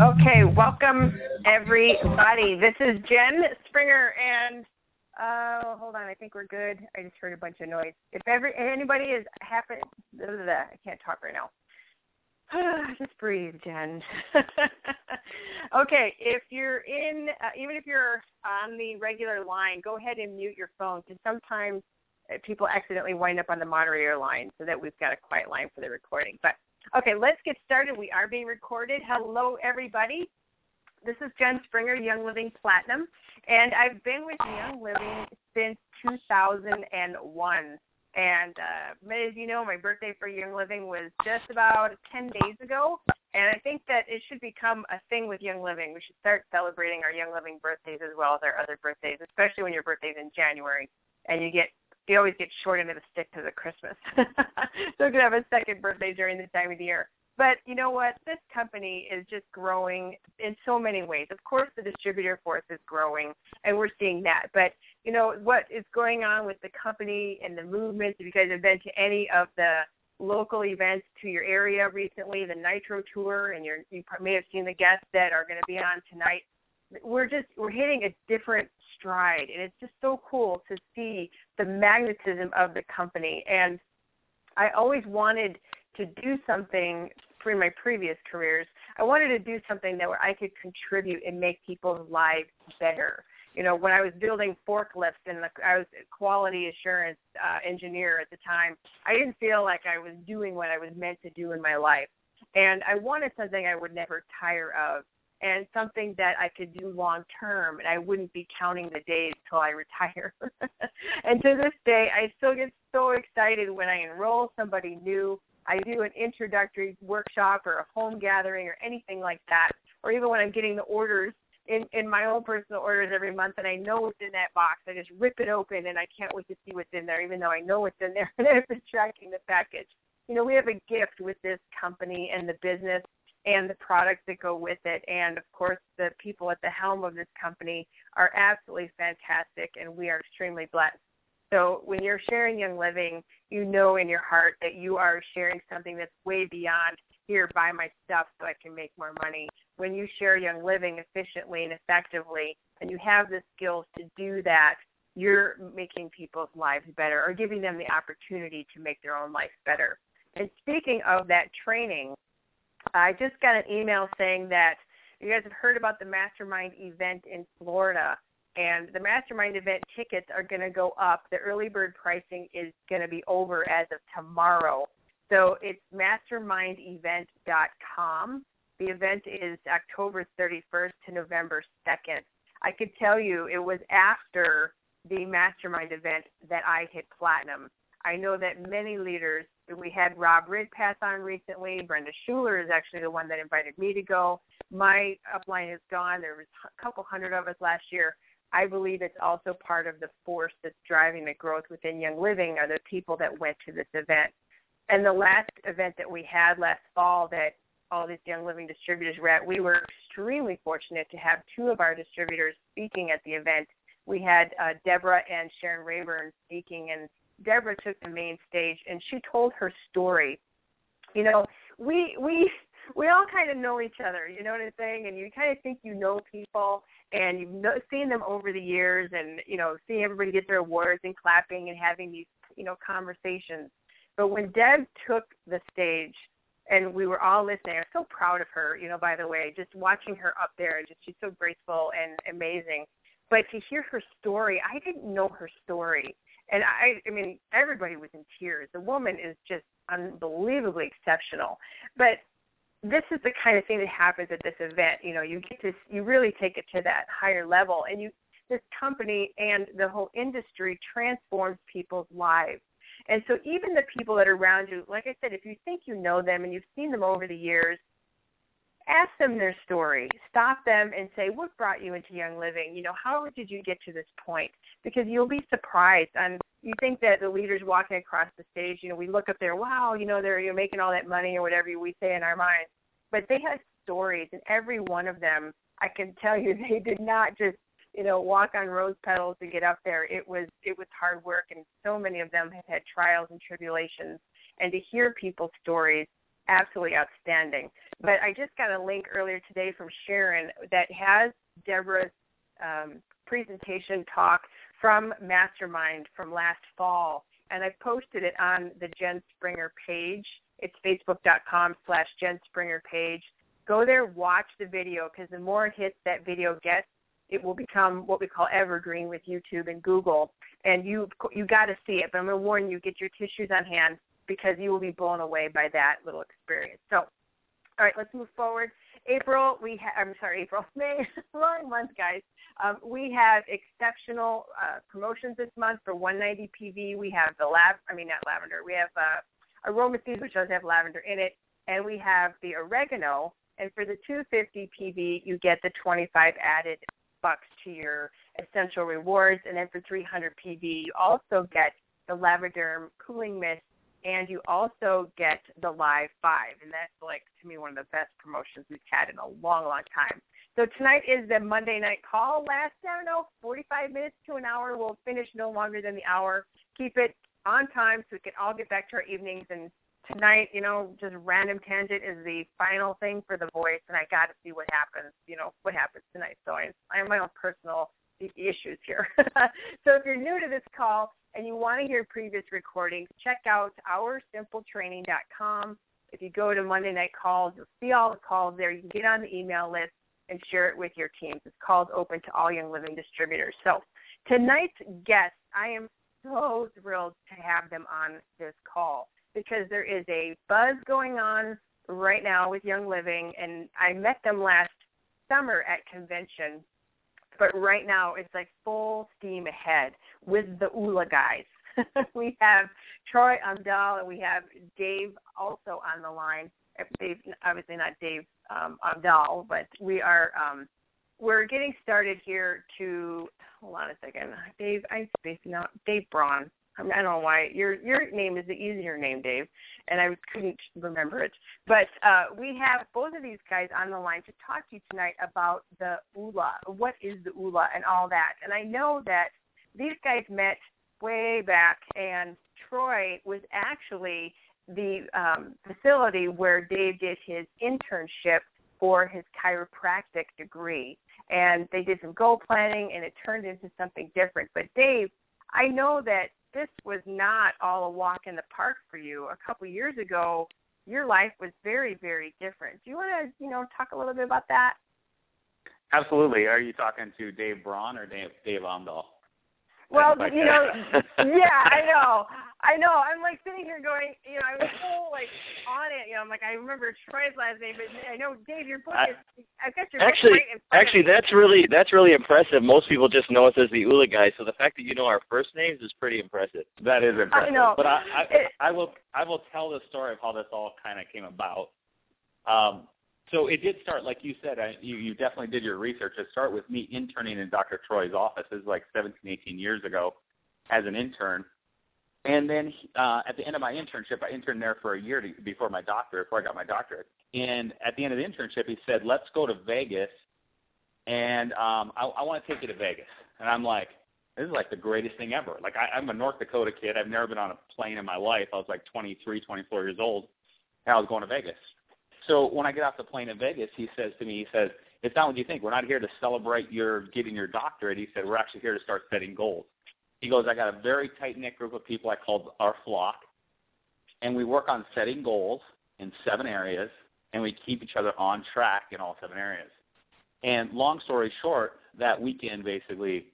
Okay, welcome everybody. This is Jen Springer, and uh, hold on, I think we're good. I just heard a bunch of noise. If every anybody is happen, blah, blah, blah, I can't talk right now. just breathe, Jen. okay, if you're in, uh, even if you're on the regular line, go ahead and mute your phone because sometimes uh, people accidentally wind up on the moderator line, so that we've got a quiet line for the recording. But Okay, let's get started. We are being recorded. Hello, everybody. This is Jen Springer, Young Living Platinum, and I've been with Young Living since 2001. And uh, as you know, my birthday for Young Living was just about 10 days ago. And I think that it should become a thing with Young Living. We should start celebrating our Young Living birthdays as well as our other birthdays, especially when your birthday's in January and you get you always get short end of the stick because of Christmas. so you could have a second birthday during this time of the year. But you know what? This company is just growing in so many ways. Of course, the distributor force is growing, and we're seeing that. But you know what is going on with the company and the movement? If you guys have been to any of the local events to your area recently, the Nitro Tour, and you're, you may have seen the guests that are going to be on tonight we're just we're hitting a different stride and it's just so cool to see the magnetism of the company. And i always wanted to do something through my previous careers. I wanted to do something that where i could contribute and make people's lives better. You know when i was building forklifts and the, i was a quality assurance uh, engineer at the time i didn't feel like i was doing what i was meant to do in my life. And i wanted something i would never tire of and something that I could do long term and I wouldn't be counting the days till I retire. and to this day I still get so excited when I enroll somebody new. I do an introductory workshop or a home gathering or anything like that. Or even when I'm getting the orders in, in my own personal orders every month and I know what's in that box. I just rip it open and I can't wait to see what's in there, even though I know what's in there and I've been tracking the package. You know, we have a gift with this company and the business and the products that go with it. And of course, the people at the helm of this company are absolutely fantastic, and we are extremely blessed. So when you're sharing Young Living, you know in your heart that you are sharing something that's way beyond here, buy my stuff so I can make more money. When you share Young Living efficiently and effectively, and you have the skills to do that, you're making people's lives better or giving them the opportunity to make their own life better. And speaking of that training, I just got an email saying that you guys have heard about the mastermind event in Florida and the mastermind event tickets are going to go up. The early bird pricing is going to be over as of tomorrow. So it's mastermindevent.com. The event is October 31st to November 2nd. I could tell you it was after the mastermind event that I hit platinum. I know that many leaders we had Rob Ridpath on recently. Brenda Schuler is actually the one that invited me to go. My upline is gone. There was a couple hundred of us last year. I believe it's also part of the force that's driving the growth within Young Living are the people that went to this event. And the last event that we had last fall that all these Young Living distributors were at, we were extremely fortunate to have two of our distributors speaking at the event. We had uh, Deborah and Sharon Raybern speaking, and Deborah took the main stage and she told her story. You know, we we we all kind of know each other, you know what I'm saying? And you kind of think you know people and you've know, seen them over the years and, you know, seeing everybody get their awards and clapping and having these, you know, conversations. But when Deb took the stage and we were all listening, I'm so proud of her, you know, by the way, just watching her up there, just she's so graceful and amazing. But to hear her story, I didn't know her story and I, I mean, everybody was in tears. The woman is just unbelievably exceptional. But this is the kind of thing that happens at this event. You know, you get to, you really take it to that higher level, and you, this company and the whole industry transforms people's lives. And so even the people that are around you, like I said, if you think you know them and you've seen them over the years, ask them their story. Stop them and say, what brought you into Young Living? You know, how did you get to this point? Because you'll be surprised. And you think that the leaders walking across the stage, you know, we look up there, wow, you know, they're you're making all that money or whatever we say in our minds. But they had stories, and every one of them, I can tell you, they did not just you know walk on rose petals to get up there. It was it was hard work, and so many of them have had trials and tribulations. And to hear people's stories absolutely outstanding. But I just got a link earlier today from Sharon that has Deborah's um, presentation talk from Mastermind from last fall, and I posted it on the Jen Springer page. It's facebook.com slash Jen Springer page. Go there, watch the video, because the more hits that video gets, it will become what we call evergreen with YouTube and Google. And you you got to see it. But I'm going to warn you: get your tissues on hand because you will be blown away by that little experience. So, all right, let's move forward. April, we ha- I'm sorry, April, May, long month, guys. Um, we have exceptional uh, promotions this month for 190 PV. We have the lab, I mean not lavender. We have uh, which does have lavender in it, and we have the oregano. And for the 250 PV, you get the 25 added bucks to your essential rewards. And then for 300 PV, you also get the Lavaderm cooling mist, and you also get the Life 5. And that's like, to me, one of the best promotions we've had in a long, long time. So tonight is the Monday night call. Last, I don't know, 45 minutes to an hour. We'll finish no longer than the hour. Keep it on time so we can all get back to our evenings and tonight, you know, just random tangent is the final thing for the voice, and I got to see what happens. You know, what happens tonight. So I, I have my own personal issues here. so if you're new to this call and you want to hear previous recordings, check out oursimpletraining.com. If you go to Monday Night Calls, you'll see all the calls there. You can get on the email list and share it with your teams. It's called Open to All Young Living Distributors. So tonight's guest, I am so thrilled to have them on this call because there is a buzz going on right now with Young Living, and I met them last summer at convention, but right now it's like full steam ahead with the ULA guys. we have Troy Amdahl and we have Dave also on the line. Dave, obviously not Dave um, Amdahl, but we are um, we're getting started here. To hold on a second, Dave. I'm spacing out. Dave Braun. I, don't know why your your name is the easier name, Dave, and I couldn't remember it. But uh, we have both of these guys on the line to talk to you tonight about the ULA. What is the ULA and all that? And I know that these guys met way back, and Troy was actually the um, facility where Dave did his internship for his chiropractic degree. And they did some goal planning, and it turned into something different. But Dave, I know that this was not all a walk in the park for you. A couple years ago, your life was very, very different. Do you want to, you know, talk a little bit about that? Absolutely. Are you talking to Dave Braun or Dave Dave Amdahl? Well, you know, yeah, I know. I know. I'm like sitting here going, you know, I was so like on it. You know, I'm like, I remember Troy's last name, but I know Dave, your book is. I, have got your actually, book right actually, that's really that's really impressive. Most people just know us as the Ula guys, so the fact that you know our first names is pretty impressive. That is impressive. I know. But I, I, I will, I will tell the story of how this all kind of came about. Um, so it did start, like you said, I, you, you definitely did your research. It started with me interning in Dr. Troy's office. This is like 17, 18 years ago as an intern. And then uh, at the end of my internship, I interned there for a year to, before my doctorate, before I got my doctorate. And at the end of the internship, he said, "Let's go to Vegas, and um, I, I want to take you to Vegas." And I'm like, "This is like the greatest thing ever!" Like I, I'm a North Dakota kid. I've never been on a plane in my life. I was like 23, 24 years old, and I was going to Vegas. So when I get off the plane in Vegas, he says to me, he says, "It's not what you think. We're not here to celebrate your getting your doctorate." He said, "We're actually here to start setting goals." He goes, I got a very tight knit group of people I call our flock, and we work on setting goals in seven areas, and we keep each other on track in all seven areas. And long story short, that weekend basically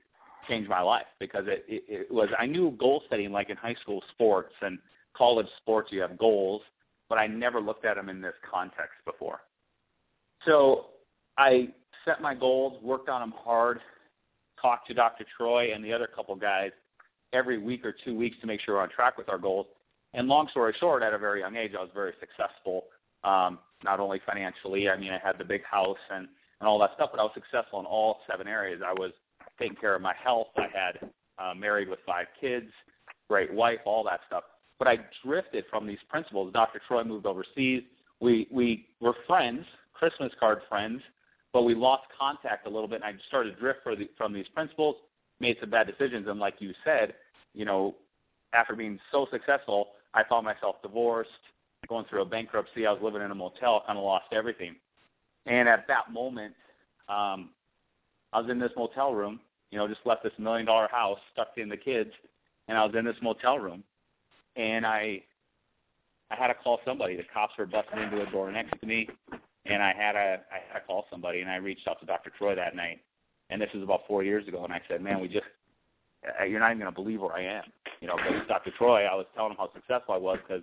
changed my life because it, it, it was I knew goal setting like in high school sports and college sports you have goals, but I never looked at them in this context before. So I set my goals, worked on them hard, talk to Dr. Troy and the other couple guys every week or two weeks to make sure we're on track with our goals. And long story short, at a very young age, I was very successful, um, not only financially. I mean, I had the big house and, and all that stuff, but I was successful in all seven areas. I was taking care of my health. I had uh, married with five kids, great wife, all that stuff. But I drifted from these principles. Dr. Troy moved overseas. We we were friends, Christmas card friends, but we lost contact a little bit, and I started to drift the, from these principles, made some bad decisions, and like you said, you know, after being so successful, I found myself divorced, going through a bankruptcy. I was living in a motel, kind of lost everything. And at that moment, um, I was in this motel room. You know, just left this million dollar house, stuck in the kids, and I was in this motel room, and I, I had to call somebody. The cops were busting into a door next to me, and I had to, I had to call somebody, and I reached out to Dr. Troy that night, and this was about four years ago, and I said, man, we just, uh, you're not even to believe where I am. You know, because Dr. Troy, I was telling him how successful I was because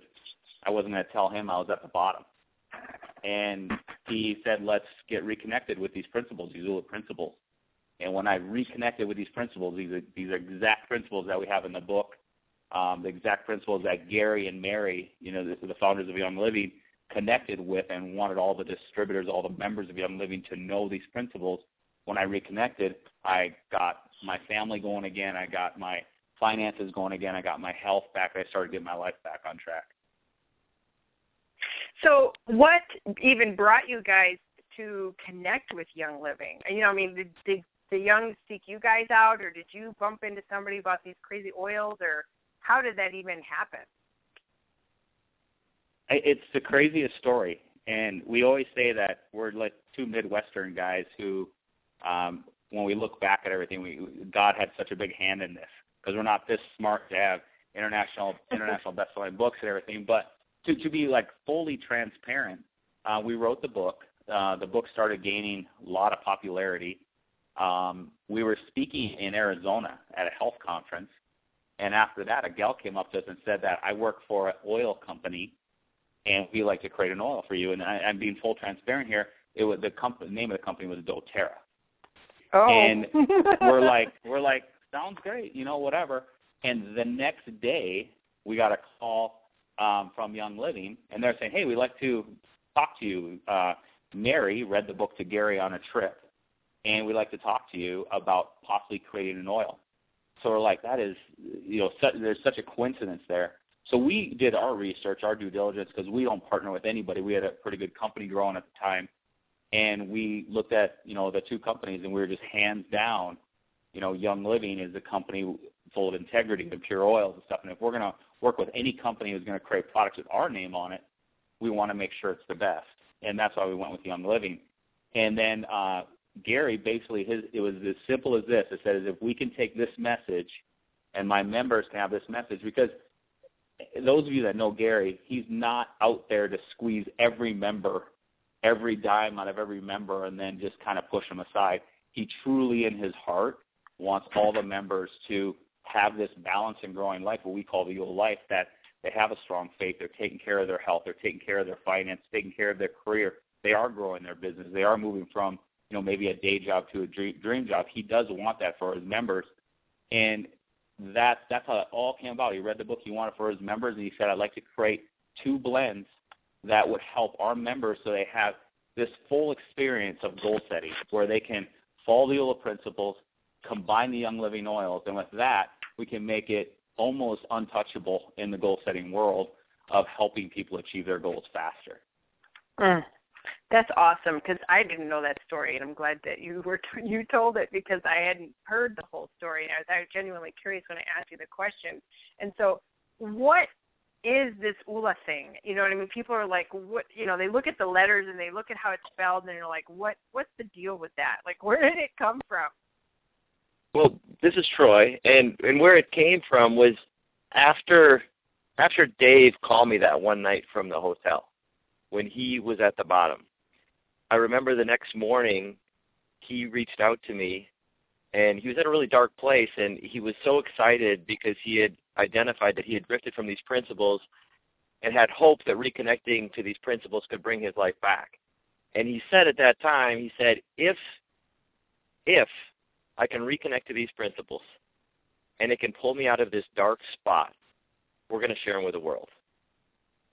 I wasn't to tell him I was at the bottom. And he said, let's get reconnected with these principles, these ULA principles. And when I reconnected with these principles, these are, these are exact principles that we have in the book, um, the exact principles that Gary and Mary, you know, the, the founders of Young Living, connected with and wanted all the distributors, all the members of Young Living to know these principles. When I reconnected, I got my family going again. I got my finances going again. I got my health back. I started getting my life back on track. So, what even brought you guys to connect with Young Living? You know, I mean, did, did the Young seek you guys out, or did you bump into somebody about these crazy oils, or how did that even happen? It's the craziest story, and we always say that we're like two Midwestern guys who, um, when we look back at everything, we God had such a big hand in this because we're not this smart to have international international best-selling books and everything. But to to be like fully transparent, uh, we wrote the book. Uh, the book started gaining a lot of popularity. Um, we were speaking in Arizona at a health conference, and after that, a gal came up to us and said that I work for an oil company, and we like to create an oil for you. And I, I'm being full transparent here. It was the company name of the company was DoTerra. Oh. And we're like, we're like, sounds great, you know, whatever. And the next day, we got a call um, from Young Living, and they're saying, hey, we'd like to talk to you. Uh, Mary read the book to Gary on a trip, and we'd like to talk to you about possibly creating an oil. So we're like, that is, you know, such, there's such a coincidence there. So we did our research, our due diligence, because we don't partner with anybody. We had a pretty good company growing at the time, and we looked at, you know, the two companies, and we were just hands down, you know, Young Living is a company full of integrity and pure oils and stuff. And if we're to work with any company who's to create products with our name on it, we want to make sure it's the best. And that's why we went with Young Living. And then uh, Gary basically his it was as simple as this. It says if we can take this message and my members can have this message because those of you that know Gary, he's not out there to squeeze every member, every dime out of every member and then just kind of push them aside. He truly in his heart wants all the members to have this balanced and growing life, what we call the ULA life, that they have a strong faith, they're taking care of their health, they're taking care of their finance, taking care of their career, they are growing their business, they are moving from you know maybe a day job to a dream job. He does want that for his members, and that that's how it all came about. He read the book he wanted for his members, and he said, "I'd like to create two blends that would help our members so they have this full experience of goal setting, where they can follow the ULA principles, combine the Young Living oils, and with that, we can make it almost untouchable in the goal setting world of helping people achieve their goals faster. Mm. That's awesome because I didn't know that story, and I'm glad that you were you told it because I hadn't heard the whole story. And I was, I was genuinely curious when I asked you the question. And so, what is this ULA thing? You know what I mean? People are like, what? You know, they look at the letters and they look at how it's spelled, and they're like, what? What's the deal with that? Like, where did it come from? Well, this is Troy, and and where it came from was after after Dave called me that one night from the hotel when he was at the bottom. I remember the next morning he reached out to me and he was in a really dark place and he was so excited because he had identified that he had drifted from these principles and had hope that reconnecting to these principles could bring his life back. And he said at that time, he said, if if I can reconnect to these principles and it can pull me out of this dark spot, we're going to share them with the world.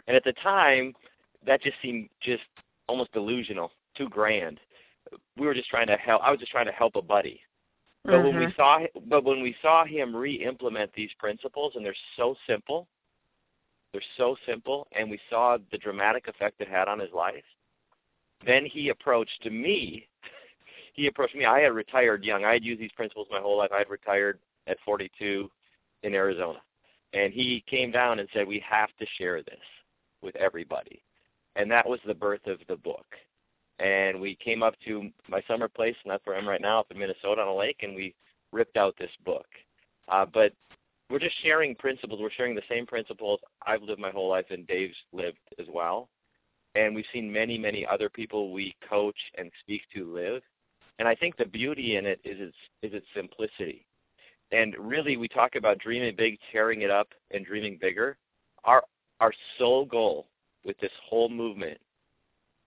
And at the time, that just seemed just almost delusional, too grand. We were just trying to help. I was just trying to help a buddy. But mm-hmm. when we mm-hmm. saw, but when we saw him re-implement these principles, and they're so simple, they're so simple, and we saw the dramatic effect it had on his life. Then he approached me he approached me. I had retired young. I had used these principles my whole life. I had retired at 42 in Arizona. And he came down and said, we have to share this. with everybody. And that was the birth of the book. And we came up to my summer place, and that's where I'm right now, up in Minnesota on a lake, and we ripped out this book. Uh, but we're just sharing principles. We're sharing the same principles I've lived my whole life and Dave's lived as well. And we've seen many, many other people we coach and speak to live. And I think the beauty in it is its is its simplicity. And really we talk about dreaming big, tearing it up, and dreaming bigger. Our our sole goal with this whole movement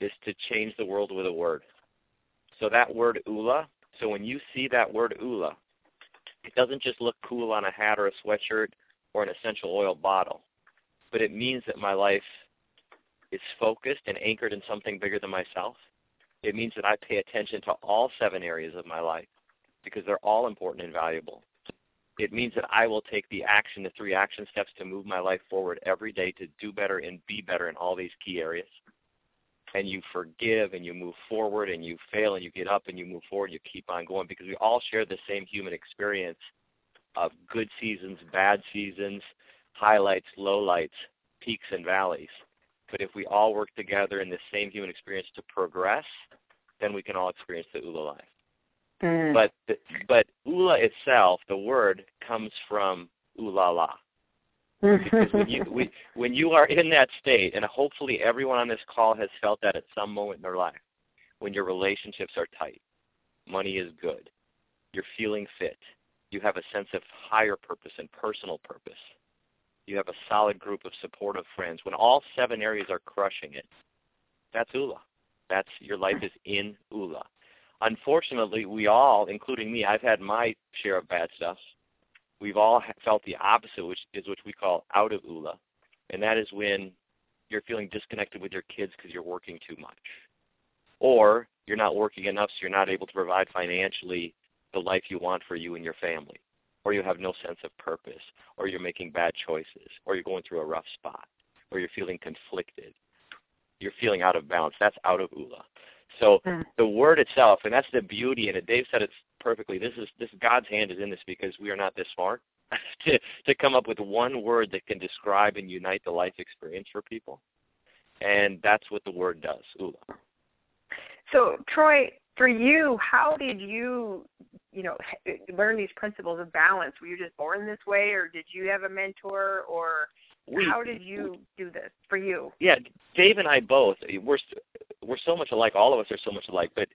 is to change the world with a word. So that word Ula, so when you see that word Ula, it doesn't just look cool on a hat or a sweatshirt or an essential oil bottle, but it means that my life is focused and anchored in something bigger than myself. It means that I pay attention to all seven areas of my life because they're all important and valuable. It means that I will take the action, the three action steps to move my life forward every day to do better and be better in all these key areas. And you forgive and you move forward and you fail and you get up and you move forward, and you keep on going because we all share the same human experience of good seasons, bad seasons, highlights, lowlights, peaks and valleys. But if we all work together in the same human experience to progress, then we can all experience the Ula life. Mm. But the, but Ula itself, the word comes from ulala. because when you we, when you are in that state, and hopefully everyone on this call has felt that at some moment in their life, when your relationships are tight, money is good, you're feeling fit, you have a sense of higher purpose and personal purpose, you have a solid group of supportive friends. When all seven areas are crushing it, that's Ula. That's your life is in Ula. Unfortunately, we all, including me, I've had my share of bad stuff. We've all felt the opposite, which is what we call out of Ula, and that is when you're feeling disconnected with your kids because you're working too much, or you're not working enough, so you're not able to provide financially the life you want for you and your family or you have no sense of purpose, or you're making bad choices, or you're going through a rough spot, or you're feeling conflicted, you're feeling out of balance. That's out of Ula. So mm. the word itself, and that's the beauty in it. Dave said it perfectly. This is this God's hand is in this because we are not this smart to to come up with one word that can describe and unite the life experience for people, and that's what the word does. Ula. So Troy, for you, how did you, you know, learn these principles of balance? Were you just born this way, or did you have a mentor, or we, how did you do this for you? Yeah, Dave and I both. We're we're so much alike. All of us are so much alike. But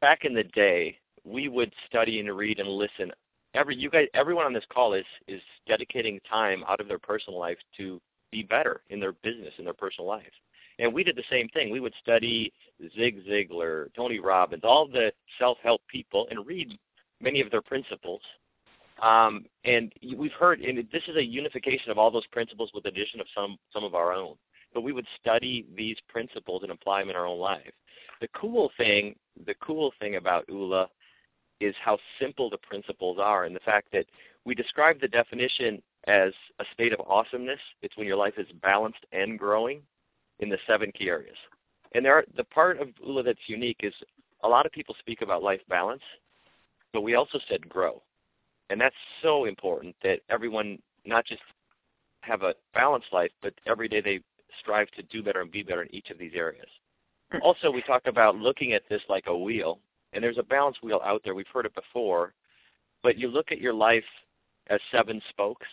back in the day, we would study and read and listen. Every you guys, everyone on this call is is dedicating time out of their personal life to be better in their business in their personal life. And we did the same thing. We would study Zig Ziglar, Tony Robbins, all the self-help people, and read many of their principles. Um, and we've heard, and this is a unification of all those principles with addition of some some of our own. But we would study these principles and apply them in our own life. The cool thing, the cool thing about ULA is how simple the principles are, and the fact that we describe the definition as a state of awesomeness. It's when your life is balanced and growing in the seven key areas. And there are, the part of ULA that's unique is a lot of people speak about life balance, but we also said grow. And that's so important that everyone not just have a balanced life, but every day they strive to do better and be better in each of these areas. Mm. Also, we talk about looking at this like a wheel, and there's a balance wheel out there. We've heard it before, but you look at your life as seven spokes,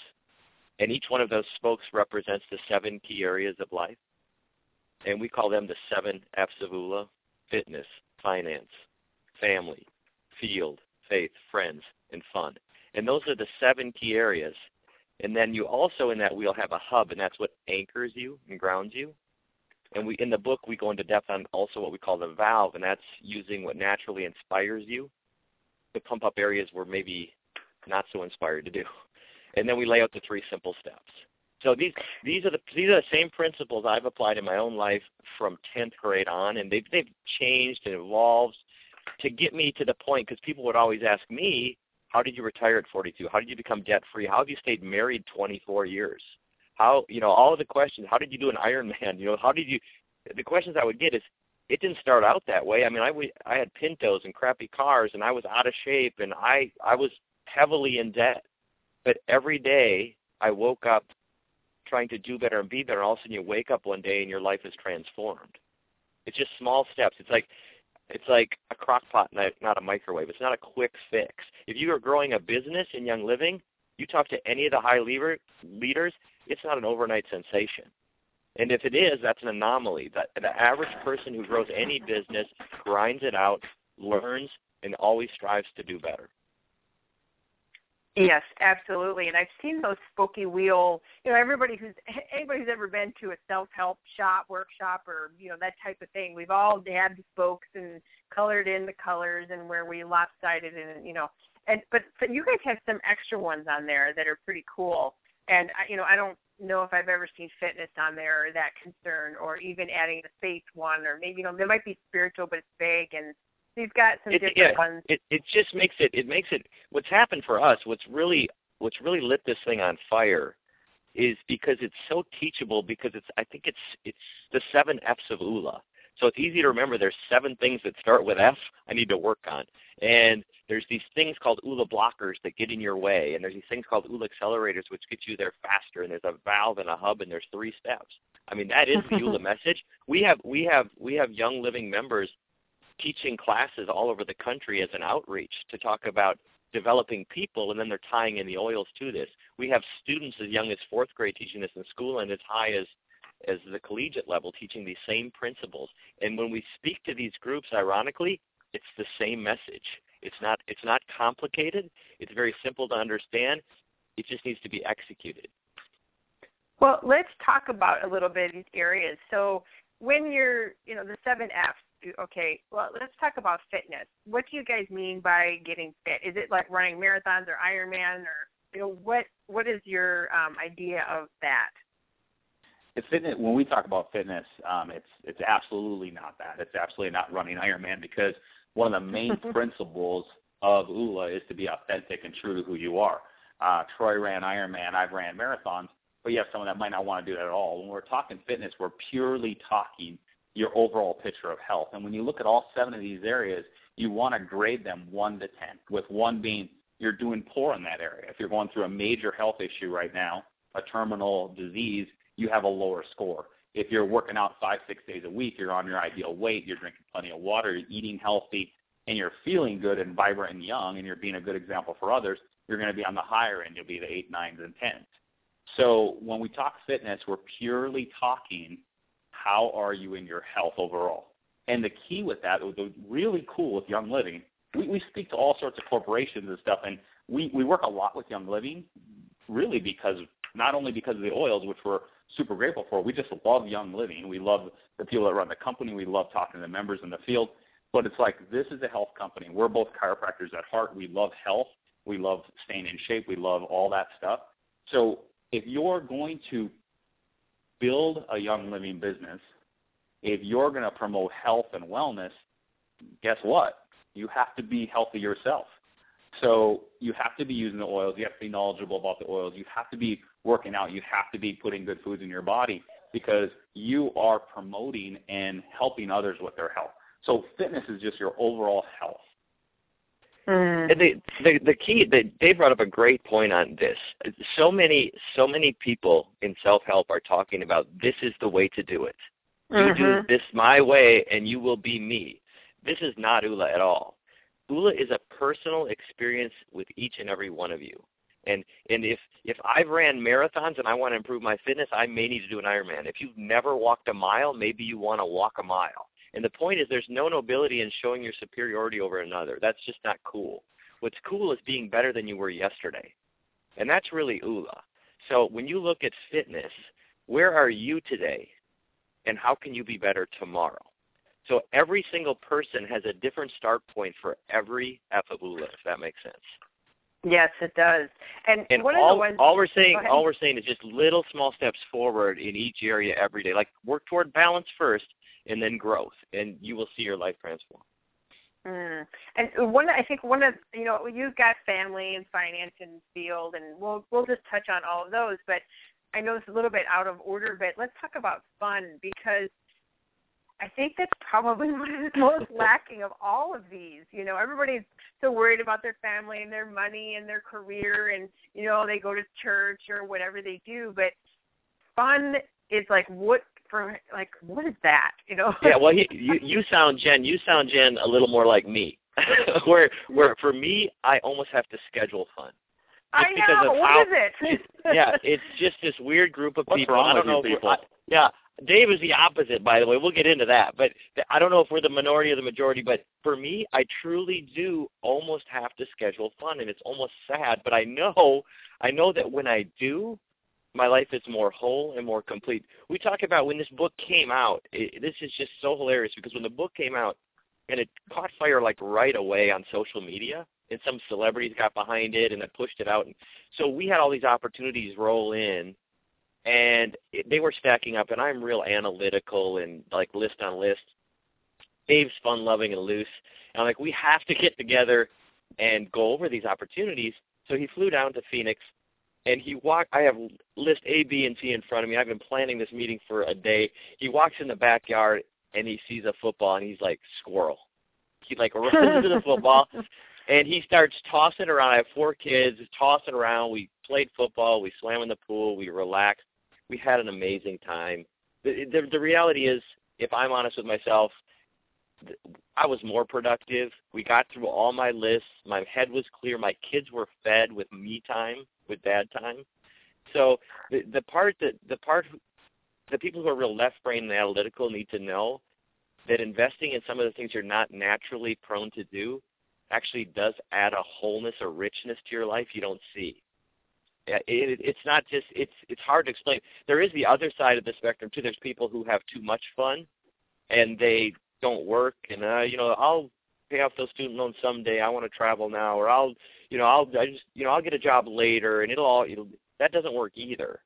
and each one of those spokes represents the seven key areas of life and we call them the seven F's of ULA, fitness, finance, family, field, faith, friends, and fun. And those are the seven key areas. And then you also in that wheel have a hub, and that's what anchors you and grounds you. And we in the book we go into depth on also what we call the valve, and that's using what naturally inspires you to pump up areas where maybe not so inspired to do. And then we lay out the three simple steps. So these these are the these are the same principles I've applied in my own life from 10th grade on, and they've they've changed and evolved to get me to the point. Because people would always ask me, "How did you retire at 42? How did you become debt free? How have you stayed married 24 years? How you know all of the questions? How did you do an Ironman? You know how did you?" The questions I would get is, it didn't start out that way. I mean, I I had Pintos and crappy cars, and I was out of shape, and I I was heavily in debt. But every day I woke up trying to do better and be better. All of a sudden, you wake up one day and your life is transformed. It's just small steps. It's like it's like a crock pot, not a microwave. It's not a quick fix. If you are growing a business in Young Living, you talk to any of the high leader, leaders, it's not an overnight sensation. And if it is, that's an anomaly. That the average person who grows any business grinds it out, learns, and always strives to do better. Yes, absolutely. And I've seen those spooky wheel. You know, everybody who's anybody who's ever been to a self-help shop, workshop, or you know that type of thing. We've all had the spokes and colored in the colors and where we lopsided and you know. And but, but you guys have some extra ones on there that are pretty cool. And I, you know, I don't know if I've ever seen fitness on there or that concern, or even adding the faith one, or maybe you know there might be spiritual, but it's vague and Got some it, different yeah, ones. It it just makes it it makes it what's happened for us, what's really what's really lit this thing on fire is because it's so teachable because it's I think it's it's the seven F's of ULA. So it's easy to remember there's seven things that start with F I need to work on. And there's these things called ULA blockers that get in your way. And there's these things called ULA accelerators which get you there faster. And there's a valve and a hub and there's three steps. I mean that is the ULA message. We have we have we have young living members teaching classes all over the country as an outreach to talk about developing people, and then they're tying in the oils to this. We have students as young as fourth grade teaching this in school, and as high as as the collegiate level teaching these same principles. And when we speak to these groups, ironically, it's the same message. It's not it's not complicated. It's very simple to understand. It just needs to be executed. Well, let's talk about a little bit these areas. So when you're, you know, the seven F's, okay, well, let's talk about fitness. What do you guys mean by getting fit? Is it like running marathons or Ironman, or you know, what what is your um, idea of that? It's fitness. When we talk about fitness, um, it's it's absolutely not that. It's absolutely not running Ironman because one of the main principles of ULA is to be authentic and true to who you are. Uh, Troy ran Ironman. I've ran marathons, but you have someone that might not want to do that at all. When we're talking fitness, we're purely talking your overall picture of health. And when you look at all seven of these areas, you want to grade them 1 to 10, with 1 being you're doing poor in that area. If you're going through a major health issue right now, a terminal disease, you have a lower score. If you're working out five, six days a week, you're on your ideal weight, you're drinking plenty of water, you're eating healthy, and you're feeling good and vibrant and young, and you're being a good example for others, you're going to be on the higher end. You'll be the eight, nines, and tens. So when we talk fitness, we're purely talking how are you in your health overall? And the key with that, the really cool with Young Living, we, we speak to all sorts of corporations and stuff, and we, we work a lot with Young Living, really because not only because of the oils, which we're super grateful for, we just love Young Living. We love the people that run the company. We love talking to the members in the field. But it's like this is a health company. We're both chiropractors at heart. We love health. We love staying in shape. We love all that stuff. So if you're going to build a young living business, if you're going to promote health and wellness, guess what? You have to be healthy yourself. So you have to be using the oils. You have to be knowledgeable about the oils. You have to be working out. You have to be putting good foods in your body because you are promoting and helping others with their health. So fitness is just your overall health. Mm. And the, the the key that Dave brought up a great point on this. So many so many people in self help are talking about this is the way to do it. You mm-hmm. do this my way and you will be me. This is not ULA at all. ULA is a personal experience with each and every one of you. And and if if I've ran marathons and I want to improve my fitness, I may need to do an Ironman. If you've never walked a mile, maybe you want to walk a mile. And the point is there's no nobility in showing your superiority over another. That's just not cool. What's cool is being better than you were yesterday. And that's really ULA. So when you look at fitness, where are you today? And how can you be better tomorrow? So every single person has a different start point for every F of ULA, if that makes sense. Yes, it does. And, and one all, of the ones, all we're saying, all we're saying is just little small steps forward in each area every day. Like work toward balance first, and then growth, and you will see your life transform. Mm. And one, I think one of you know you've got family and finance and field, and we'll we'll just touch on all of those. But I know it's a little bit out of order, but let's talk about fun because I think that's probably is most lacking of all of these. You know, everybody's so worried about their family and their money and their career, and you know they go to church or whatever they do, but fun is like what for like what is that? You know? yeah. Well, he, you you sound Jen. You sound Jen a little more like me. where where for me, I almost have to schedule fun. I Just because know. of What how- is it? yeah, it's just this weird group of What's people. wrong I don't with know people? I, yeah, Dave is the opposite, by the way. We'll get into that, but I don't know if we're the minority or the majority. But for me, I truly do almost have to schedule fun, and it's almost sad. But I know, I know that when I do, my life is more whole and more complete. We talk about when this book came out. It, this is just so hilarious because when the book came out, and it caught fire like right away on social media, and some celebrities got behind it and it pushed it out. And so we had all these opportunities roll in, and it, they were stacking up. And I'm real analytical and like list on list. Dave's fun loving and loose. And I'm like, we have to get together and go over these opportunities. So he flew down to Phoenix and he walked I have list A, B, and C in front of me. I've been planning this meeting for a day. He walks in the backyard and he sees a football and he's like, Squirrel. He like runs to the football and he starts tossing around. I have four kids, tossing around. We played football, we swam in the pool, we relaxed. We had an amazing time. The the, the reality is, if I'm honest with myself, I was more productive. We got through all my lists. My head was clear. My kids were fed with me time, with bad time. So the the part that the part the people who are real left brain and analytical need to know that investing in some of the things you're not naturally prone to do actually does add a wholeness or richness to your life you don't see. Yeah, It, it's not just it's it's hard to explain. There is the other side of the spectrum too. There's people who have too much fun, and they don't work, and uh, you know I'll pay off those student loans someday. I want to travel now, or I'll you know I'll I just you know I'll get a job later, and it'll all it'll, that doesn't work either.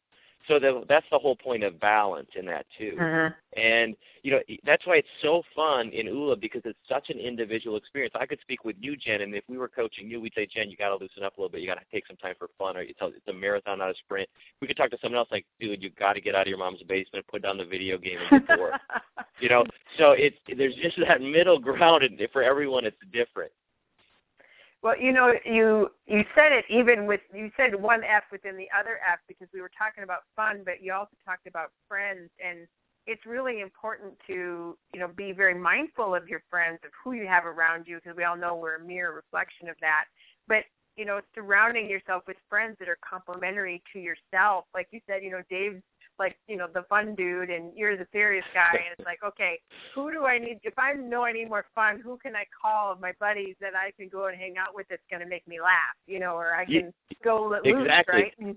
So the, that's the whole point of balance in that too. Mhm. And you know that's why it's so fun in ULA because it's such an individual experience. I could speak with you, Jen, and if we were coaching you, we'd say, Jen, you got to loosen up a little bit. You got to take some time for fun, or it's a, it's a marathon, not a sprint. We could talk to someone else like, dude, you got to get out of your mom's basement, and put down the video game, and get to work. you know, so it's there's just that middle ground, and for everyone, it's different. Well, you know, you you said it even with you said one F within the other F because we were talking about fun, but you also talked about friends, and it's really important to you know be very mindful of your friends, of who you have around you, because we all know we're a mere reflection of that. But you know, surrounding yourself with friends that are complementary to yourself, like you said, you know, Dave's like you know the fun dude and you're the serious guy and it's like okay who do i need if i know i need more fun who can i call of my buddies that i can go and hang out with that's going to make me laugh you know or i can go let exactly. loose right And-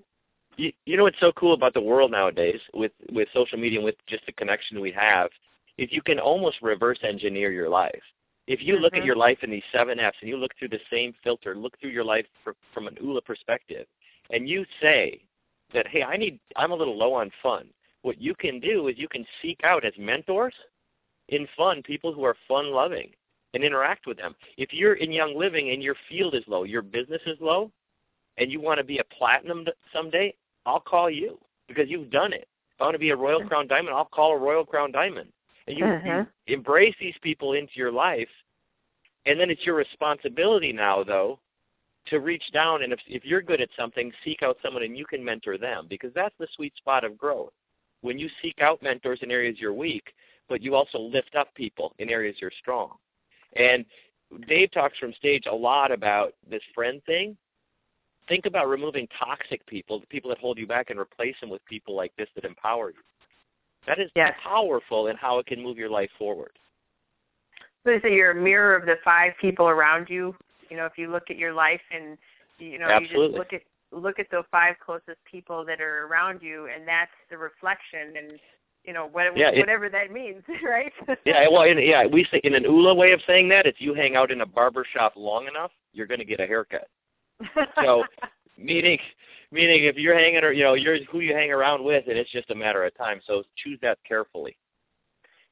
you, you know what's so cool about the world nowadays with with social media and with just the connection we have is you can almost reverse engineer your life if you look at Mhm. your life in these seven f's and you look through the same filter look through your life fr- from an ula perspective and you say that hey i need i'm a little low on fun what you can do is you can seek out as mentors in fun people who are fun loving and interact with them if you're in young living and your field is low your business is low and you want to be a platinum someday, I'll call you because you've done it. If I want to be a Royal Crown Diamond, I'll call a Royal Crown Diamond. And you, Mhm. you embrace these people into your life, and then it's your responsibility now, though, to reach down and if if you're good at something, seek out someone and you can mentor them because that's the sweet spot of growth. When you seek out mentors in areas you're weak, but you also lift up people in areas you're strong. And Dave talks from stage a lot about this friend thing think about removing toxic people, the people that hold you back, and replace them with people like this that empower you. That is Yes. powerful in how it can move your life forward. so they say you're a mirror of the five people around you you know if you look at your life and you know you just look at look at the five closest people that are around you and that's the reflection and you know what, Yeah, it- whatever that means right Yeah, well, in, yeah, we say in an ULA way of saying that, if you hang out in a barber shop long enough, you're going to get a haircut. So- Meaning, meaning if you're hanging, or you know, you're who you hang around with, and it's just a matter of time. So choose that carefully.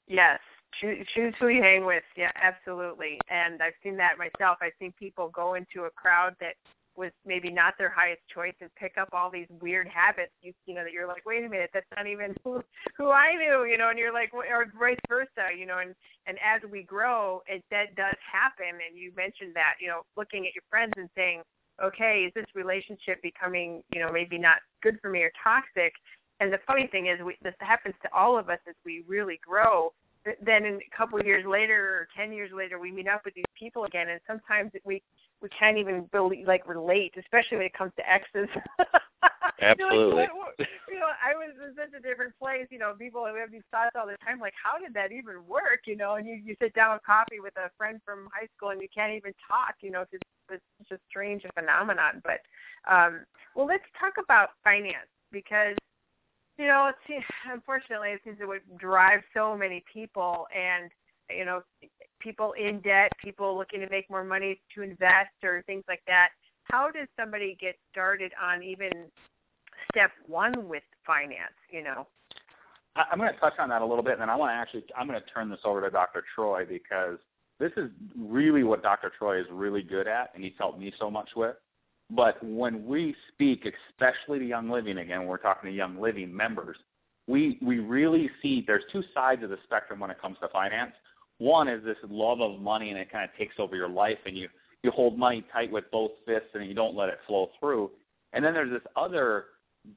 Yes, choose, choose who you hang with. Yeah, absolutely. And I've seen that myself. I've seen people go into a crowd that was maybe not their highest choice and pick up all these weird habits. You you know that you're like, wait a minute, that's not even who who I knew. You know, and you're like, or vice versa. You know, and and as we grow, it that does happen. And you mentioned that. You know, looking at your friends and saying, okay, is this relationship becoming you know maybe not good for me or toxic? and the funny thing is, we, this happens to all of us as we really grow. Then in a couple of years later, or ten years later, we meet up with these people again, and sometimes we we can't even believe, like relate, especially when it comes to exes. Absolutely. like, what, what, you know, I was in such a different place. You know, people we have these thoughts all the time, like, how did that even work? You know, and you you sit down with coffee with a friend from high school, and you can't even talk. You know, it's it's a strange phenomenon. But um, well, let's talk about finance because you know, it's unfortunately it seems it would drive so many people, and you know, people in debt, people looking to make more money to invest or things like that. How does somebody get started on even step one with finance? You know. I'm going to touch on that a little bit, and then I want to actually I'm going to turn this over to Dr. Troy because this is really what Dr. Troy is really good at, and he's helped me so much with. But when we speak, especially to Young Living again, we're talking to Young Living members, we we really see there's two sides of the spectrum when it comes to finance. One is this love of money, and it kind of takes over your life, and you you hold money tight with both fists, and you don't let it flow through. And then there's this other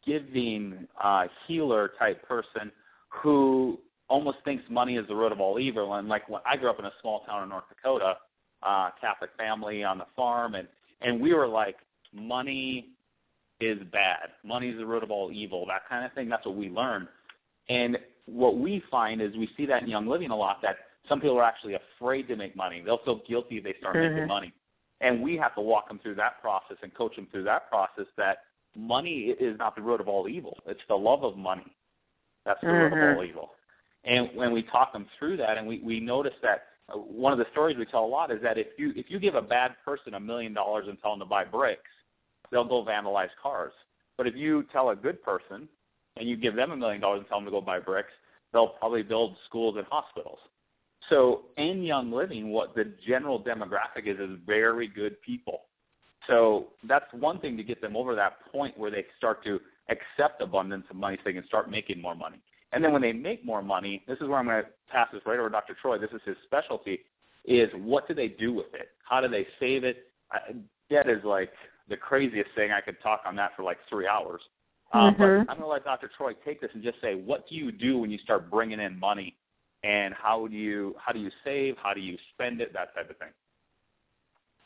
giving uh, healer type person who almost thinks money is the root of all evil. And like when I grew up in a small town in North Dakota, uh, Catholic family on the farm, and and we were like, money is bad. Money is the root of all evil. That kind of thing. That's what we learn. And what we find is we see that in Young Living a lot. That some people are actually afraid to make money. They'll feel guilty if they start mm-hmm. making money. And we have to walk them through that process and coach them through that process. That money is not the root of all evil. It's the love of money. That's the mm-hmm. root of mm-hmm. all evil. And when we talk them through that, and we, we notice that uh, one of the stories we tell a lot is that if you if you give a bad person a million dollars and tell them to buy bricks, they'll go vandalize cars. But if you tell a good person and you give them a million dollars and tell them to go buy bricks, they'll probably build schools and hospitals. So in Young Living, what the general demographic is is very good people. So that's one thing to get them over that point where they start to accept abundance of money so they can start making more money. And then when they make more money, this is where I'm going to pass this right over to Dr. Troy. This is his specialty. Is what do they do with it? How do they save it? Debt is like the craziest thing. I could talk on that for like three hours. Uh, mm-hmm. But I'm going to let Dr. Troy take this and just say, what do you do when you start bringing in money, and how do you how do you save? How do you spend it? That type of thing.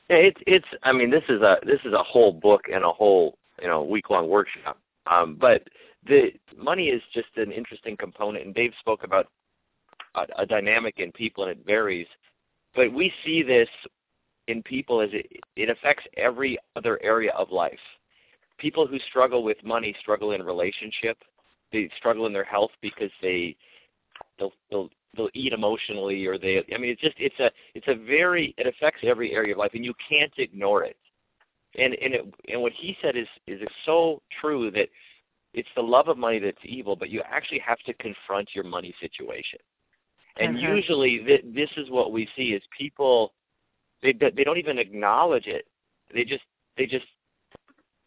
Yeah, it's it's. I mean, this is a this is a whole book and a whole you know week long workshop. Um, but the money is just an interesting component, and Dave spoke about a, a dynamic in people, and it varies. But we see this in people as it, it affects every other area of life. People who struggle with money struggle in relationship. They struggle in their health because they they'll they'll they'll eat emotionally or they I mean it's just it's a it's a very it affects every area of life and you can't ignore it. And and it, and what he said is is so true that it's the love of money that's evil, but you actually have to confront your money situation. And mm-hmm. usually th- this is what we see is people they they don't even acknowledge it. They just they just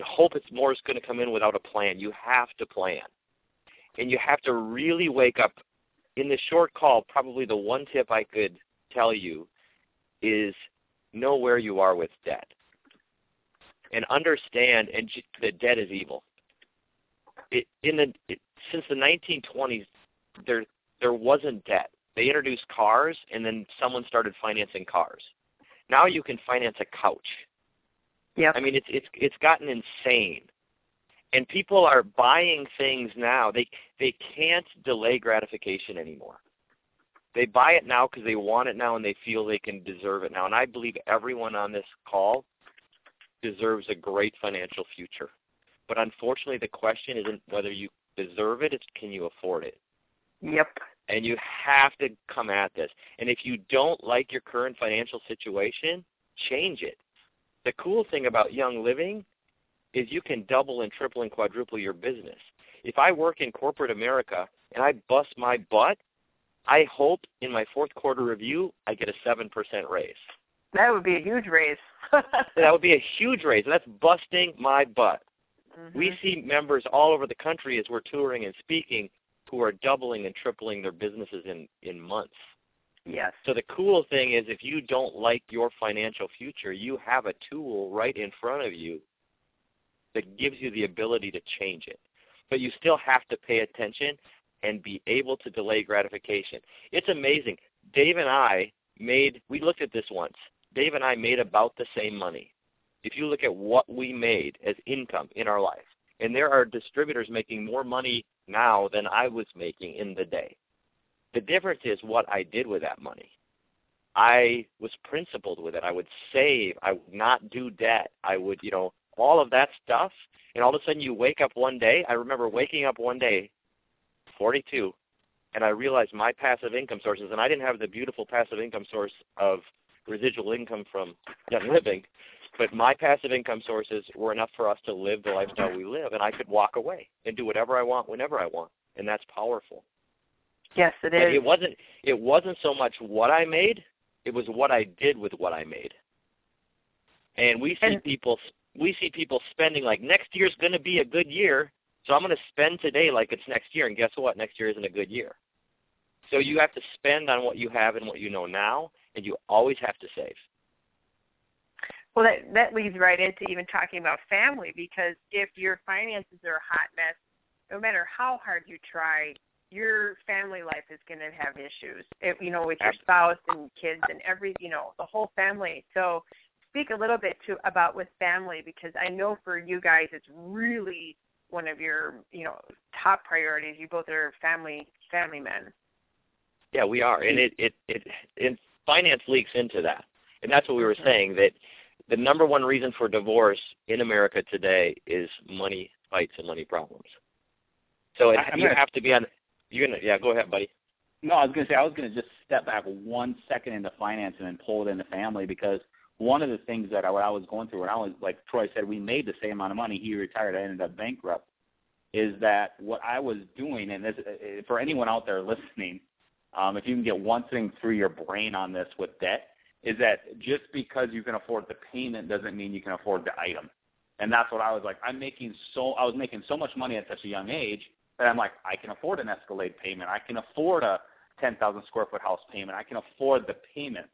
hope it's more is going to come in without a plan. You have to plan, and you have to really wake up. In the short call, probably the one tip I could tell you is know where you are with debt, and understand and that debt is evil. It, in the it, since the 1920s, there there wasn't debt. They introduced cars, and then someone started financing cars. Now you can finance a couch. Yeah. I mean, it's it's it's gotten insane, and people are buying things now. They they can't delay gratification anymore. They buy it now because they want it now and they feel they can deserve it now. And I believe everyone on this call deserves a great financial future. But unfortunately, the question isn't whether you deserve it; it's can you afford it. Yep and you have to come at this. And if you don't like your current financial situation, change it. The cool thing about Young Living is you can double and triple and quadruple your business. If I work in corporate America and I bust my butt, I hope in my fourth quarter review I get a 7% raise. That would be a huge raise. that would be a huge raise. That's busting my butt. Mm-hmm. We see members all over the country as we're touring and speaking who are doubling and tripling their businesses in in months. Yes. So the cool thing is if you don't like your financial future, you have a tool right in front of you that gives you the ability to change it. but you still have to pay attention and be able to delay gratification. It's amazing. Dave and I made we looked at this once. Dave and I made about the same money. If you look at what we made as income in our life, and there are distributors making more money now than I was making in the day. The difference is what I did with that money. I was principled with it. I would save. I would not do debt. I would, you know, all of that stuff. And all of a sudden you wake up one day. I remember waking up one day, 42, and I realized my passive income sources, and I didn't have the beautiful passive income source of residual income from Young Living, but my passive income sources were enough for us to live the lifestyle we live, and I could walk away and do whatever I want whenever I want, and that's powerful. Yes, it is. but it wasn't. It wasn't so much what I made; it was what I did with what I made. And we see And- people. We see people spending like next year's going to be a good year, so I'm going to spend today like it's next year. And guess what? Next year isn't a good year. So you have to spend on what you have and what you know now, and you always have to save. Well, that that leads right into even talking about family because if your finances are a hot mess, no matter how hard you try, your family life is going to have issues. If, you know, with your spouse and kids and every, you know, the whole family. So, speak a little bit to about with family because I know for you guys it's really one of your, you know, top priorities. You both are family family men. Yeah, we are, and it it it, it finance leaks into that, and that's what we were mm-hmm. saying that the number one reason for divorce in America today is money fights and money problems. So it, you gonna- have to be on. You're gonna yeah. Go ahead, buddy. No, I was going to say I was going to just step back one second into finance and then pull it into family because one of the things that I, what I was going through when I was like Troy said, we made the same amount of money. He retired. I ended up bankrupt. Is that what I was doing? And this, uh, for anyone out there listening, um, if you can get one thing through your brain on this with debt, is that just because you can afford the payment doesn't mean you can afford the item. And that's what I was like. I'm making so I was making so much money at such a young age that I'm like, I can afford an Escalade payment. I can afford a 10,000 square foot house payment. I can afford the payment.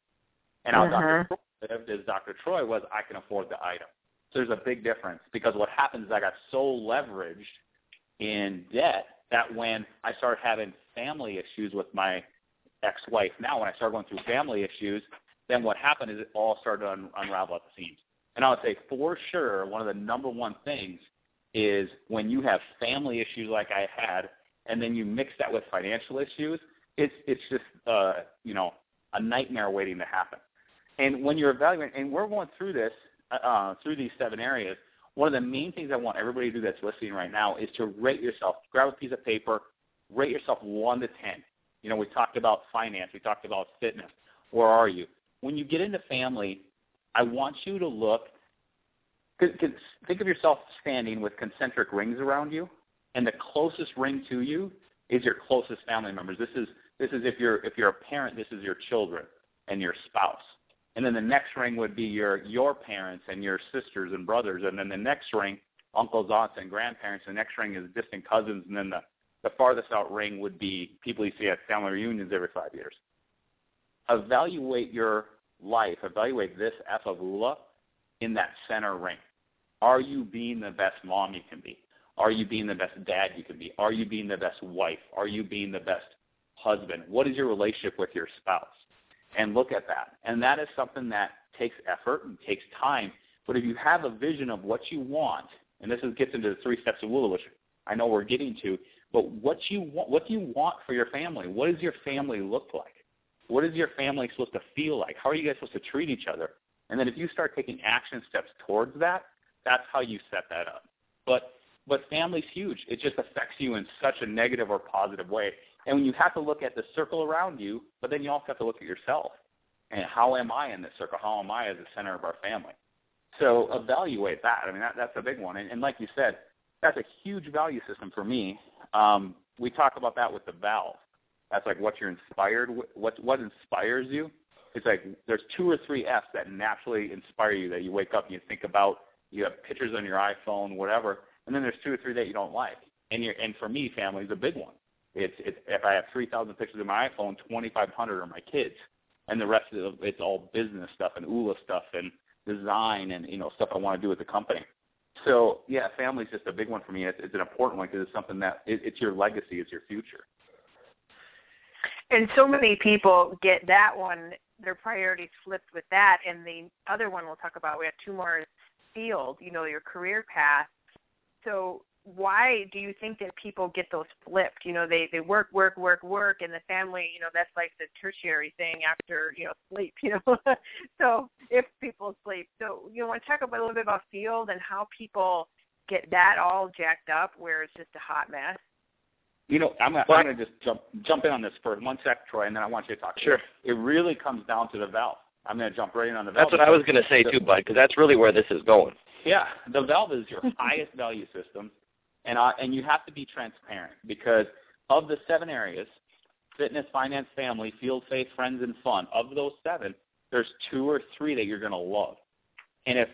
And how Mhm. Dr. Troy lived as Dr. Troy was, I can afford the item. So there's a big difference because what happens is I got so leveraged in debt that when I started having family issues with my ex-wife now, when I started going through family issues, then what happened is it all started to un- unravel at the seams. And I would say for sure one of the number one things is when you have family issues like I had, and then you mix that with financial issues, it's it's just uh, you know a nightmare waiting to happen. And when you're evaluating, and we're going through this uh, through these seven areas, one of the main things I want everybody to do that's listening right now is to rate yourself. Grab a piece of paper, rate yourself one to ten. You know, we talked about finance, we talked about fitness. Where are you? When you get into family, I want you to look. Cause, cause think of yourself standing with concentric rings around you, and the closest ring to you is your closest family members. This is this is if you're if you're a parent, this is your children and your spouse. And then the next ring would be your your parents and your sisters and brothers, and then the next ring, uncles, aunts, and grandparents. The next ring is distant cousins, and then the the farthest out ring would be people you see at family reunions every five years. Evaluate your life. Evaluate this F of Oola in that center ring. Are you being the best mom you can be? Are you being the best dad you can be? Are you being the best wife? Are you being the best husband? What is your relationship with your spouse? And look at that. And that is something that takes effort and takes time. But if you have a vision of what you want, and this is, gets into the three steps of Oola, which I know we're getting to, but what you want, what do you want for your family? What does your family look like? What is your family supposed to feel like? How are you guys supposed to treat each other? And then if you start taking action steps towards that, that's how you set that up. But but family's huge. It just affects you in such a negative or positive way. And when you have to look at the circle around you, but then you also have to look at yourself. And how am I in this circle? How am I as the center of our family? So evaluate that. I mean, that, that's a big one. And, and like you said, that's a huge value system for me. Um, we talk about that with the valve. That's like what you're inspired what what inspires you. It's like there's two or three F's that naturally inspire you that you wake up and you think about. You have pictures on your iPhone, whatever, and then there's two or three that you don't like. And you're, and for me, family is a big one. It's, it's if I have 3,000 pictures on my iPhone, 2,500 are my kids, and the rest of it's all business stuff and Oola stuff and design and you know stuff I want to do with the company. So yeah, family's just a big one for me. It's, it's an important one because it's something that it, it's your legacy, it's your future. And so many people get that one, their priorities flipped with that, and the other one we'll talk about. We have two more field, you know, your career path. So why do you think that people get those flipped? You know, they they work, work, work, work, and the family, you know, that's like the tertiary thing after you know sleep. You know, so if people sleep, so you know want to talk about a little bit about field and how people get that all jacked up, where it's just a hot mess. You know, I'm gonna, I'm gonna just jump jump in on this for one sec, Troy, and then I want you to talk. Sure. It really comes down to the valve. I'm gonna jump right in on the valve. That's what I was gonna say too, bud, because that's really where this is going. Yeah, the valve is your highest value system and I, and you have to be transparent because of the seven areas fitness, finance, family, field, faith, friends, and fun of those seven, there's two or three that you're going to love. And if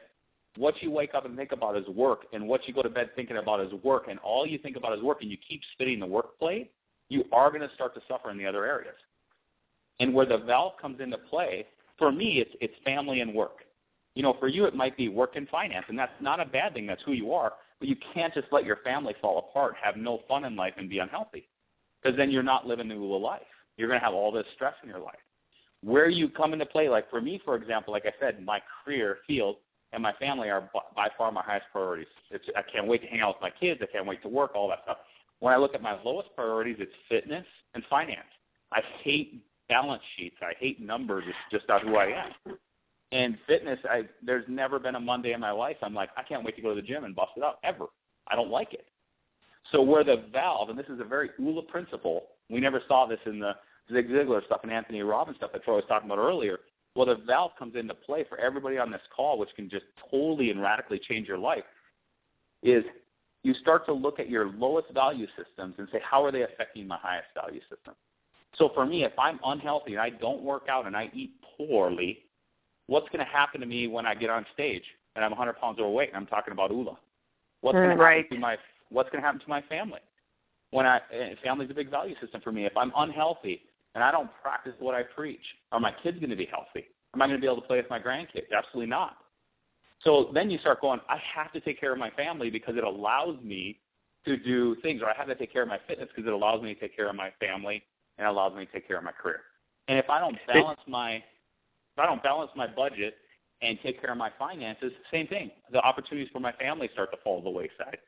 what you wake up and think about is work, and what you go to bed thinking about is work, and all you think about is work, and you keep spitting the work plate, you are going to start to suffer in the other areas. And where the valve comes into play, for me, it's it's family and work. You know, for you, it might be work and finance, and that's not a bad thing. That's who you are. But you can't just let your family fall apart, have no fun in life, and be unhealthy. Because then you're not living the Oola life. You're going to have all this stress in your life. Where you come into play, like for me, for example, like I said, my career field and my family are by far my highest priorities. It's, I can't wait to hang out with my kids. I can't wait to work, all that stuff. When I look at my lowest priorities, it's fitness and finance. I hate balance sheets. I hate numbers. It's just not who I am. And fitness, I there's never been a Monday in my life I'm like, I can't wait to go to the gym and bust it out ever. I don't like it. So where the valve, and this is a very Oola principle, we never saw this in the Zig Ziglar stuff and Anthony Robbins stuff that Troy was talking about earlier. Well, the valve comes into play for everybody on this call, which can just totally and radically change your life, is you start to look at your lowest value systems and say, how are they affecting my highest value system? So for me, if I'm unhealthy and I don't work out and I eat poorly, what's going to happen to me when I get on stage and I'm 100 pounds overweight and I'm talking about Oola? What's going to Mm, right. happen to my What's going to happen to my family? When I eh, family's a big value system for me. If I'm unhealthy and I don't practice what I preach, are my kids going to be healthy? Am I going to be able to play with my grandkids? Absolutely not. So then you start going, I have to take care of my family because it allows me to do things, or I have to take care of my fitness because it allows me to take care of my family and it allows me to take care of my career. And if I don't balance my if I don't balance my budget and take care of my finances, same thing. The opportunities for my family start to fall to the wayside.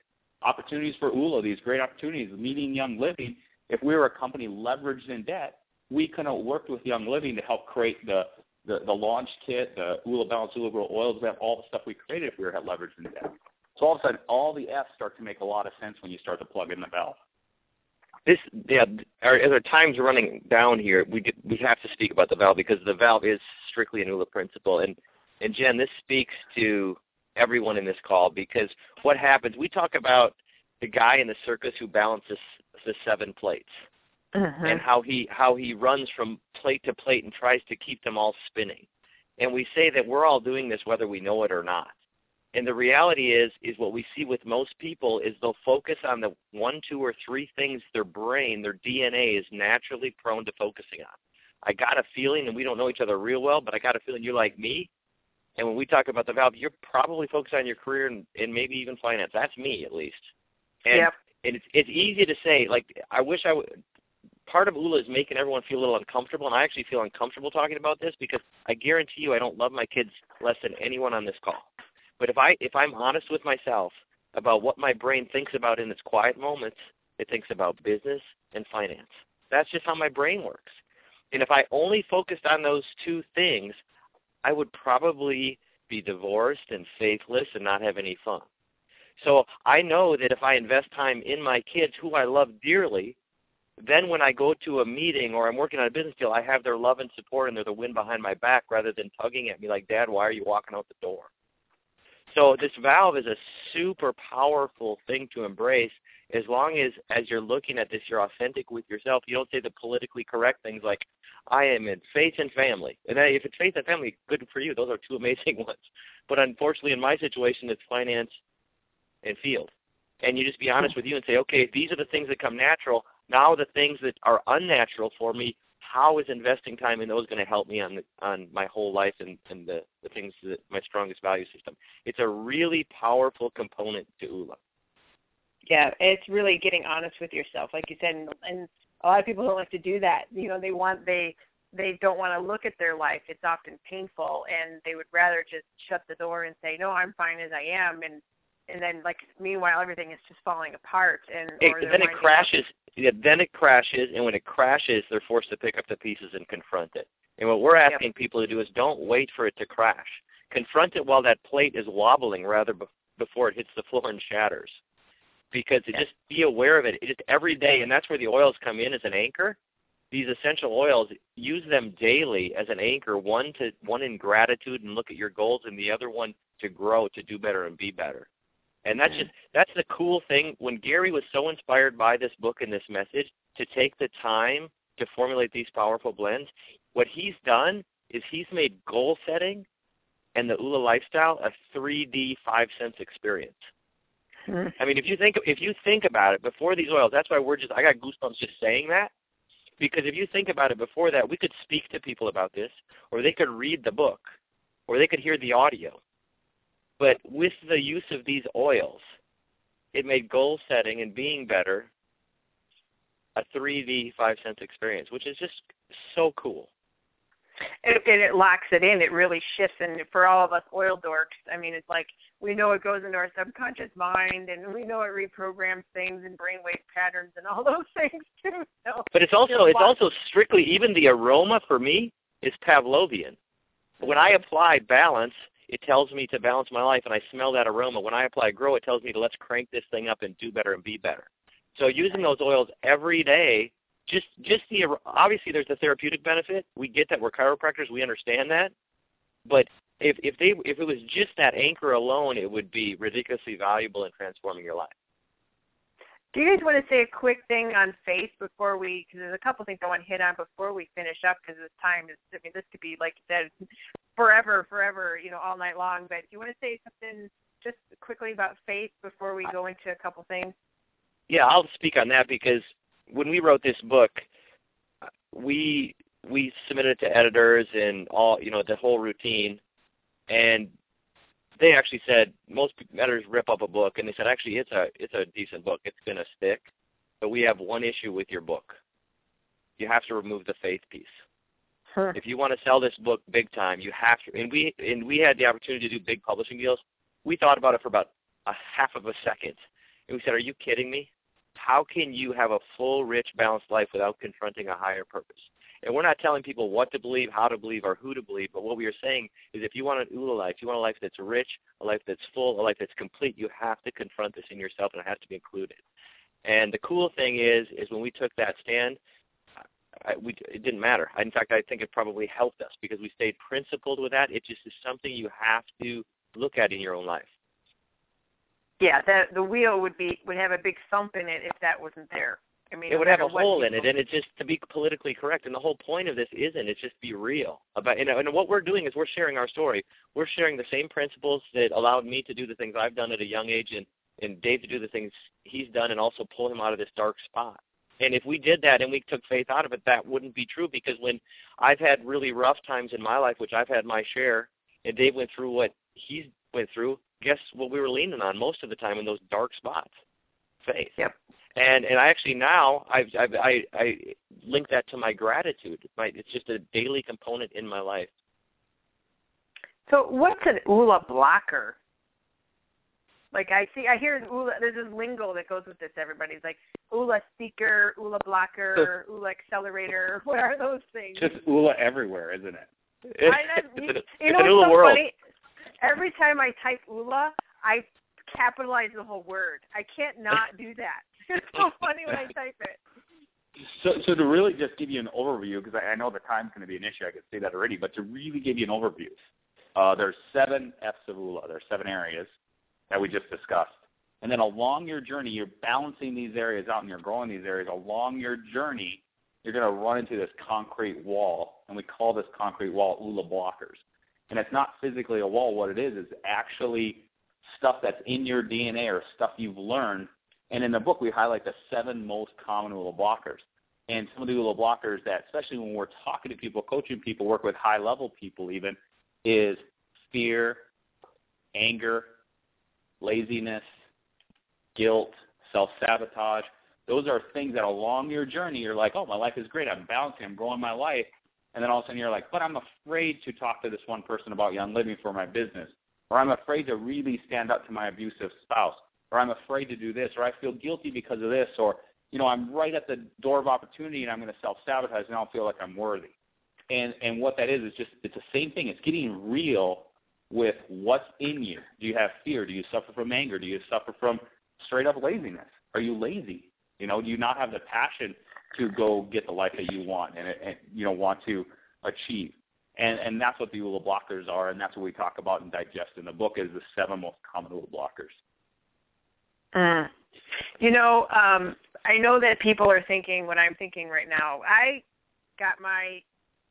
Opportunities for Oola, these great opportunities, meeting Young Living. If we were a company leveraged in debt, we kind of worked with Young Living to help create the the, the launch kit, the Oola Balance, Oola Grow oils, we have all the stuff we created if we were at leveraged in debt. So all of a sudden, all the F's start to make a lot of sense when you start to plug in the valve. This, yeah, our, as our time's running down here, we we have to speak about the valve because the valve is strictly an Oola principle, and and Jen, this speaks to everyone in this call because what happens? We talk about the guy in the circus who balances the seven plates Mm-hmm. and how he how he runs from plate to plate and tries to keep them all spinning. And we say that we're all doing this whether we know it or not. And the reality is is what we see with most people is they'll focus on the one, two, or three things their brain, their DNA is naturally prone to focusing on. I got a feeling, and we don't know each other real well, but I got a feeling you're like me. And when we talk about the valve, you're probably focused on your career and, and maybe even finance. That's me at least. And, Yep. and it's it's easy to say. Like I wish I would part of Oola is making everyone feel a little uncomfortable, and I actually feel uncomfortable talking about this because I guarantee you I don't love my kids less than anyone on this call. But if I if I'm honest with myself about what my brain thinks about in its quiet moments, it thinks about business and finance. That's just how my brain works. And if I only focused on those two things, I would probably be divorced and faithless and not have any fun. So I know that if I invest time in my kids, who I love dearly, then when I go to a meeting or I'm working on a business deal, I have their love and support and they're the wind behind my back rather than tugging at me like, Dad, why are you walking out the door? So this valve is a super powerful thing to embrace as long as as you're looking at this, you're authentic with yourself. You don't say the politically correct things like, I am in faith and family. And if it's faith and family, good for you. Those are two amazing ones. But unfortunately, in my situation, it's finance and field. And you just be honest with you and say, okay, these are the things that come natural, now the things that are unnatural for me how is investing time in those going to help me on the, on my whole life and, and the, the things that my strongest value system? It's a really powerful component to Oola. Yeah, it's really getting honest with yourself, like you said, and, and a lot of people don't like to do that. You know, they want they they don't want to look at their life. It's often painful, and they would rather just shut the door and say, "No, I'm fine as I am," and and then like meanwhile everything is just falling apart, and it, then it crashes. Yeah, then it crashes, and when it crashes, they're forced to pick up the pieces and confront it. And what we're asking yep. people to do is don't wait for it to crash. Confront it while that plate is wobbling, rather be- before it hits the floor and shatters. Because yeah. just be aware of it. It just every day, and that's where the oils come in as an anchor these essential oils, use them daily as an anchor, one to one in gratitude and look at your goals and the other one to grow, to do better and be better. And that's just that's the cool thing. When Gary was so inspired by this book and this message to take the time to formulate these powerful blends, what he's done is he's made goal setting and the Oola lifestyle a 3D five sense experience. Mm-hmm. I mean, if you think if you think about it, before these oils, that's why we're just I got goosebumps just saying that because if you think about it before that, we could speak to people about this, or they could read the book, or they could hear the audio. But with the use of these oils, it made goal setting and being better a 3D five sense experience, which is just so cool and, and it locks it in. It really shifts. And for all of us oil dorks, I mean, it's like we know it goes into our subconscious mind, and we know it reprograms things and brainwave patterns and all those things too. So but it's also it's also strictly even the aroma for me is Pavlovian. When I apply balance, it tells me to balance my life, and I smell that aroma. When I apply grow, it tells me to let's crank this thing up and do better and be better. So using those oils every day just just the obviously there's a therapeutic benefit. We get that we're chiropractors, we understand that. But if if they if it was just that anchor alone, it would be ridiculously valuable in transforming your life. Do you guys want to say a quick thing on faith before we? Because there's a couple things I want to hit on before we finish up. Because this time is, I mean, this could be like you said, forever, forever, you know, all night long. But do you want to say something just quickly about faith before we go into a couple things? Yeah, I'll speak on that because when we wrote this book, we we submitted it to editors and all you know the whole routine, and they actually said most editors rip up a book and they said actually it's a it's a decent book it's going to stick, but we have one issue with your book. You have to remove the faith piece. Huh. If you want to sell this book big time, you have to. And we and we had the opportunity to do big publishing deals. We thought about it for about a half of a second, and we said, "Are you kidding me? how can you have a full, rich, balanced life without confronting a higher purpose? And we're not telling people what to believe, how to believe, or who to believe, but what we are saying is if you want an Oola life, you want a life that's rich, a life that's full, a life that's complete, you have to confront this in yourself and it has to be included. And the cool thing is, is when we took that stand, I, we, it didn't matter. In fact, I think it probably helped us because we stayed principled with that. It just is something you have to look at in your own life. Yeah, the the wheel would be would have a big thump in it if that wasn't there. I mean, it would have a hole in it, and it's just to be politically correct. And the whole point of this isn't it's just be real about. You know, and what we're doing is we're sharing our story. We're sharing the same principles that allowed me to do the things I've done at a young age, and and Dave to do the things he's done, and also pull him out of this dark spot. And if we did that and we took faith out of it, that wouldn't be true because when I've had really rough times in my life, which I've had my share, and Dave went through what he went through, guess what we were leaning on most of the time in those dark spots? Faith. Yep. And and I actually now I've, I've I I link that to my gratitude. My, it's just a daily component in my life. So what's an Oola blocker? Like I see, I hear Oola. There's this lingo that goes with this. Everybody's like Oola seeker, Oola blocker, Oola accelerator. What are those things? Just Oola everywhere, isn't it? I you, it's, you know, an Oola so world. Funny? every time I type Oola, I capitalize the whole word. I can't not do that. It's so funny when I type it. So, so to really just give you an overview, because I, I know the time's going to be an issue, I could say that already, but to really give you an overview, uh, there's seven F's of Oola. There's seven areas that we just discussed. And then along your journey, you're balancing these areas out and you're growing these areas. Along your journey, you're going to run into this concrete wall, and we call this concrete wall Oola blockers and it's not physically a wall. What it is is actually stuff that's in your DNA or stuff you've learned. And in the book, we highlight the seven most common little blockers. and some of the little blockers that, especially when we're talking to people, coaching people, work with high level people even, is fear, anger, laziness, guilt, self sabotage. Those are things that along your journey you're like, oh, my life is great. I'm balancing. I'm growing my life. And then all of a sudden you're like, but I'm afraid to talk to this one person about Young Living for my business. Or I'm afraid to really stand up to my abusive spouse. Or I'm afraid to do this. Or I feel guilty because of this. Or, you know, I'm right at the door of opportunity and I'm going to self-sabotage and I don't feel like I'm worthy. And, and what that is is just, it's the same thing. It's getting real with what's in you. Do you have fear? Do you suffer from anger? Do you suffer from straight up laziness? Are you lazy? You know, do you not have the passion to go get the life that you want and, and you know want to achieve? And and that's what the Oola blockers are, and that's what we talk about and digest in the book is the seven most common Oola blockers. Mm. You know, um, I know that people are thinking what I'm thinking right now. I got my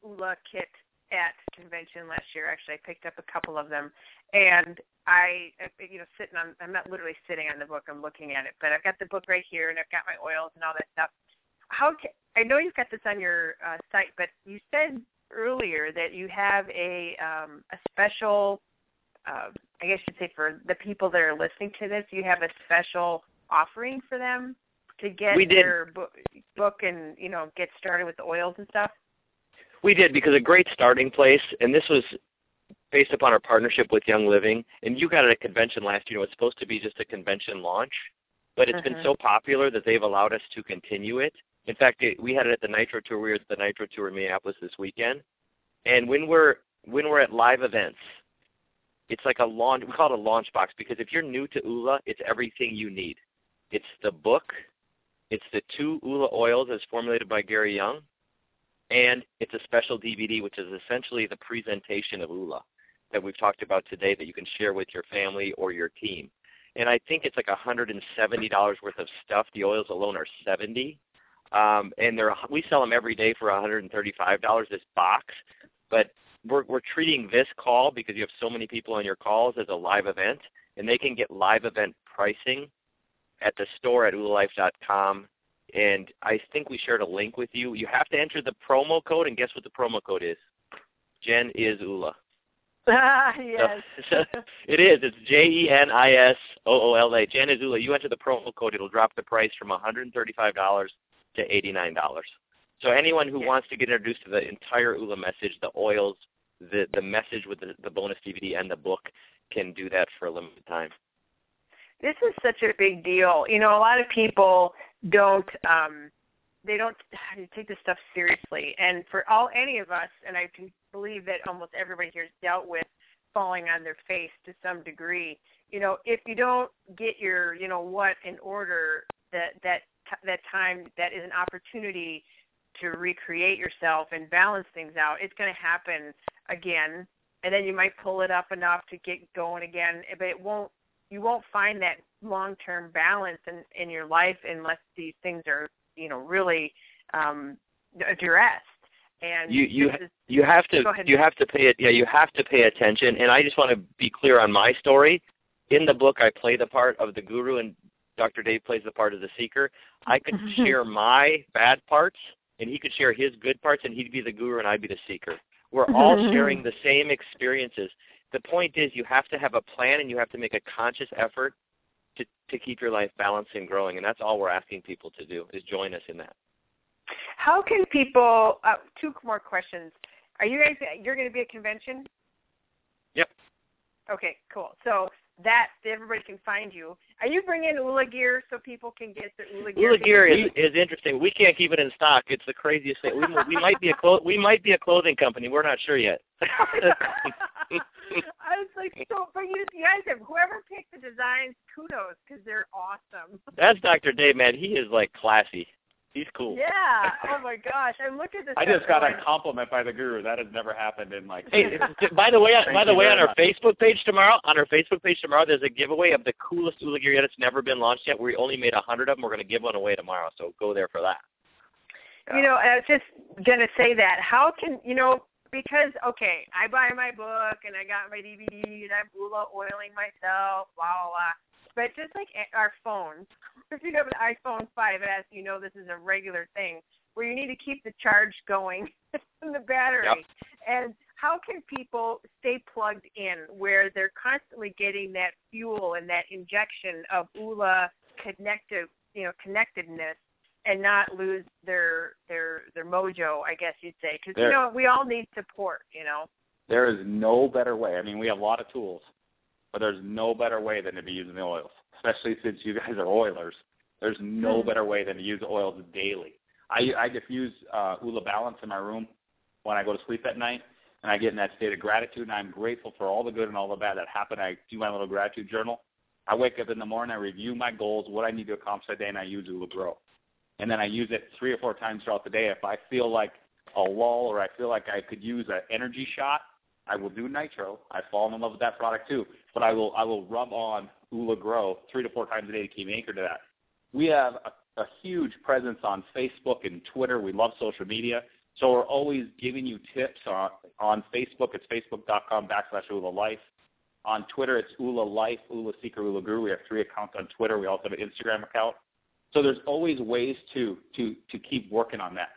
Oola kit at convention last year. Actually, I picked up a couple of them, and I, you know, sitting on. I'm not literally sitting on the book. I'm looking at it, but I've got the book right here, and I've got my oils and all that stuff. How? Can, I know you've got this on your uh, site, but you said earlier that you have a um, a special. Uh, I guess you'd say for the people that are listening to this, you have a special offering for them to get their book, book and you know get started with the oils and stuff. We did because a great starting place, and this was based upon our partnership with Young Living. And you got it at a convention last year. It's supposed to be just a convention launch, but it's been mm-hmm. so popular that they've allowed us to continue it. In fact, it, we had it at the Nitro Tour. We were at the Nitro Tour in Minneapolis this weekend, and when we're when we're at live events, it's like a launch. We call it a launch box because if you're new to Oola, it's everything you need. It's the book, it's the two Oola oils as formulated by Gary Young, and it's a special DVD, which is essentially the presentation of Oola that we've talked about today that you can share with your family or your team. And I think it's like $170 worth of stuff. The oils alone are 70 um, and they're we sell them every day for $135 this box. But we're we're treating this call because you have so many people on your calls as a live event, and they can get live event pricing at the store at oolalife.com and I think we shared a link with you. You have to enter the promo code, and guess what the promo code is? Jen is Oola. Ah, yes. So, so it is. It's J E N I S O O L A. Jen is Oola. You enter the promo code, it'll drop the price from $135 to $89. So anyone who wants to get introduced to the entire Oola message, the oils, the the message with the, the bonus DVD and the book, can do that for a limited time. This is such a big deal. You know, a lot of people don't um they don't take this stuff seriously. And for all any of us, and I can believe that almost everybody here has dealt with falling on their face to some degree. You know, if you don't get your, you know, what in order, that that that time that is an opportunity to recreate yourself and balance things out. It's going to happen again, and then you might pull it up enough to get going again, but it won't you won't find that long term balance in in your life unless these things are you know really um addressed. And you you is, you have to you have to pay it yeah you have to pay attention. And i just want to be clear on my story. In the book i play the part of the guru and dr dave plays the part of the seeker i could share my bad parts and he could share his good parts and he'd be the guru and i'd be the seeker we're all sharing the same experiences the point is you have to have a plan and you have to make a conscious effort to, to keep your life balanced and growing. And that's all we're asking people to do is join us in that. How can people, uh, two more questions. Are you guys, you're going to be at convention? Yep. Okay, cool. So that everybody can find you. Are you bringing Oola gear so people can get the Oola gear? Oola gear is is interesting. We can't keep it in stock. It's the craziest thing. We, we might be a clo- we might be a clothing company. We're not sure yet. I was like, so, but you, you guys have whoever picked the designs, kudos because they're awesome. That's Dr. Dave, man. He is like classy. He's cool. Yeah. Oh my gosh. I'm looking at this. I just got a compliment by the guru. That has never happened in like. Hey, by the way, by the way, on our much. Facebook page tomorrow, on our Facebook page tomorrow, there's a giveaway of the coolest Oola gear yet. It's never been launched yet. We only made a hundred of them. We're going to give one away tomorrow. So go there for that. You know, I was just gonna say that. How can you know? Because okay, I buy my book and I got my DVD and I'm Oola oiling myself, blah blah blah. But just like our phones, if you have an iPhone 5S, you know this is a regular thing. where you need to keep the charge going in the battery. Yep. And how can people stay plugged in where they're constantly getting that fuel and that injection of Oola connected, you know, connectedness and not lose their their their mojo, I guess you'd say, because you know we all need support, you know. There is no better way. I mean, we have a lot of tools, but there's no better way than to be using the oils, especially since you guys are oilers. There's no Hmm. better way than to use oils daily. I I diffuse uh, Oola Balance in my room when I go to sleep at night, and I get in that state of gratitude, and I'm grateful for all the good and all the bad that happened. I do my little gratitude journal. I wake up in the morning, I review my goals, what I need to accomplish that day, and I use Oola Grow. And then I use it three or four times throughout the day. If I feel like a lull or I feel like I could use an energy shot, I will do nitro. I've fallen in love with that product too. But I will I will rub on Oola Grow three to four times a day to keep me anchored to that. We have a, a huge presence on Facebook and Twitter. We love social media. So we're always giving you tips on on Facebook. It's facebook.com backslash Oola Life. On Twitter, it's Oola Life, Oola Seeker, Oola Guru. We have three accounts on Twitter. We also have an Instagram account. So there's always ways to to to keep working on that.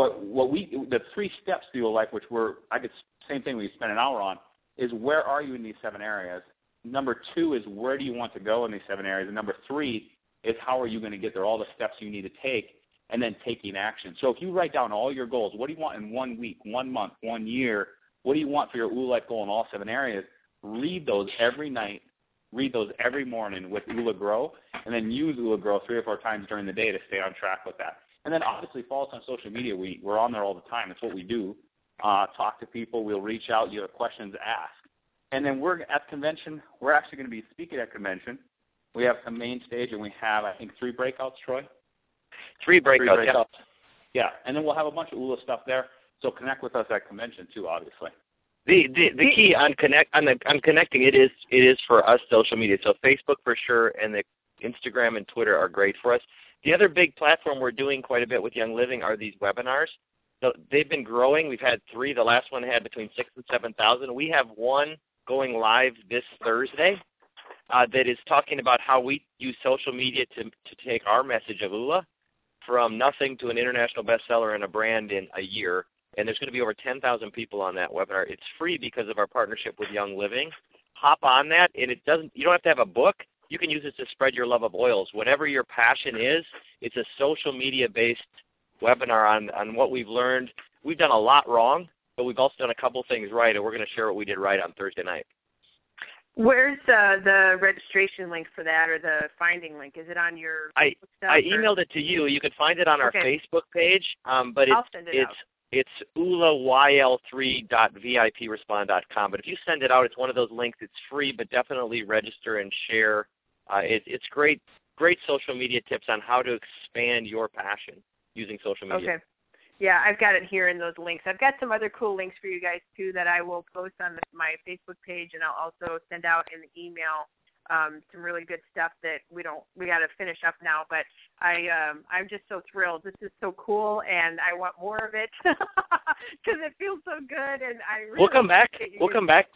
But what we the three steps to your life, which were I could same thing we spent an hour on, is where are you in these seven areas? Number two is where do you want to go in these seven areas, and number three is how are you going to get there? All the steps you need to take, and then taking action. So if you write down all your goals, what do you want in one week, one month, one year? What do you want for your Oola life goal in all seven areas? Read those every night. Read those every morning with Oola Grow, and then use Oola Grow three or four times during the day to stay on track with that. And then obviously follow us on social media. We we're on there all the time. It's what we do. Uh, talk to people. We'll reach out. You have questions, ask. And then we're at convention. We're actually going to be speaking at convention. We have a main stage, and we have I think three breakouts. Troy. Three breakouts. Three yeah. Yeah, and then we'll have a bunch of Oola stuff there. So connect with us at convention too, obviously. The the the key on connect on the on connecting it is it is for us social media. So Facebook for sure, and the Instagram and Twitter are great for us. The other big platform we're doing quite a bit with Young Living are these webinars. So they've been growing. We've had three. The last one had between six and seven thousand. We have one going live this Thursday uh, that is talking about how we use social media to to take our message of Oola from nothing to an international bestseller and a brand in a year and there's going to be over 10,000 people on that webinar. It's free because of our partnership with Young Living. Hop on that, and it doesn't. You don't have to have a book. You can use it to spread your love of oils. Whatever your passion is, it's a social media based webinar on on what we've learned. We've done a lot wrong, but we've also done a couple things right, and we're going to share what we did right on Thursday night. Where's uh, the registration link for that or the finding link? Is it on your I? I or- emailed it to you. You can find it on our Okay. Facebook page, um, but it's it it's out. it's oolaYL3.viprespond.com. But if you send it out, it's one of those links. It's free, but definitely register and share. Uh, it, it's great, great social media tips on how to expand your passion using social media. Okay. Yeah, I've got it here in those links. I've got some other cool links for you guys too that I will post on the, my Facebook page, and I'll also send out in the email um, some really good stuff that we don't we got to finish up now. But I um, I'm just so thrilled. This is so cool, and I want more of it because it feels so good. And I really We'll come back. We'll come back.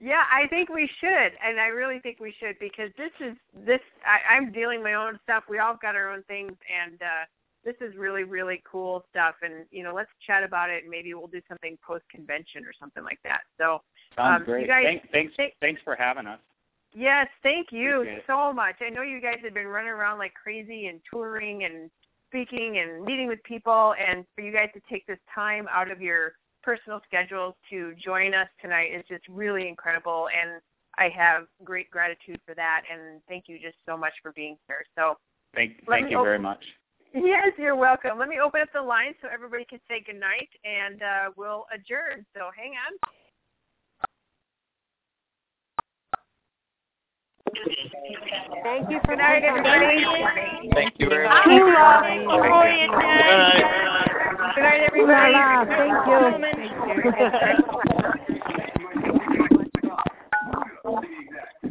Yeah, I think we should, and I really think we should because this is this. I, I'm dealing my own stuff. We all got our own things, and uh, this is really really cool stuff. And you know, let's chat about it, and maybe we'll do something post convention or something like that. So, Sounds Um, great. you guys- thanks, thanks, thank- thanks for having us. yes, thank you so much. I know you guys have been running around like crazy and touring and speaking and meeting with people, and for you guys to take this time out of your personal schedules to join us tonight is just really incredible. And I have great gratitude for that, and thank you just so much for being here. So, Thank, thank you op- very much. yes, you're welcome. Let me open up the line so everybody can say goodnight, and uh, we'll adjourn. So, hang on. Thank you for Good night, everybody. Thank you very much. Good Good night, everybody. Thank you. Thank you.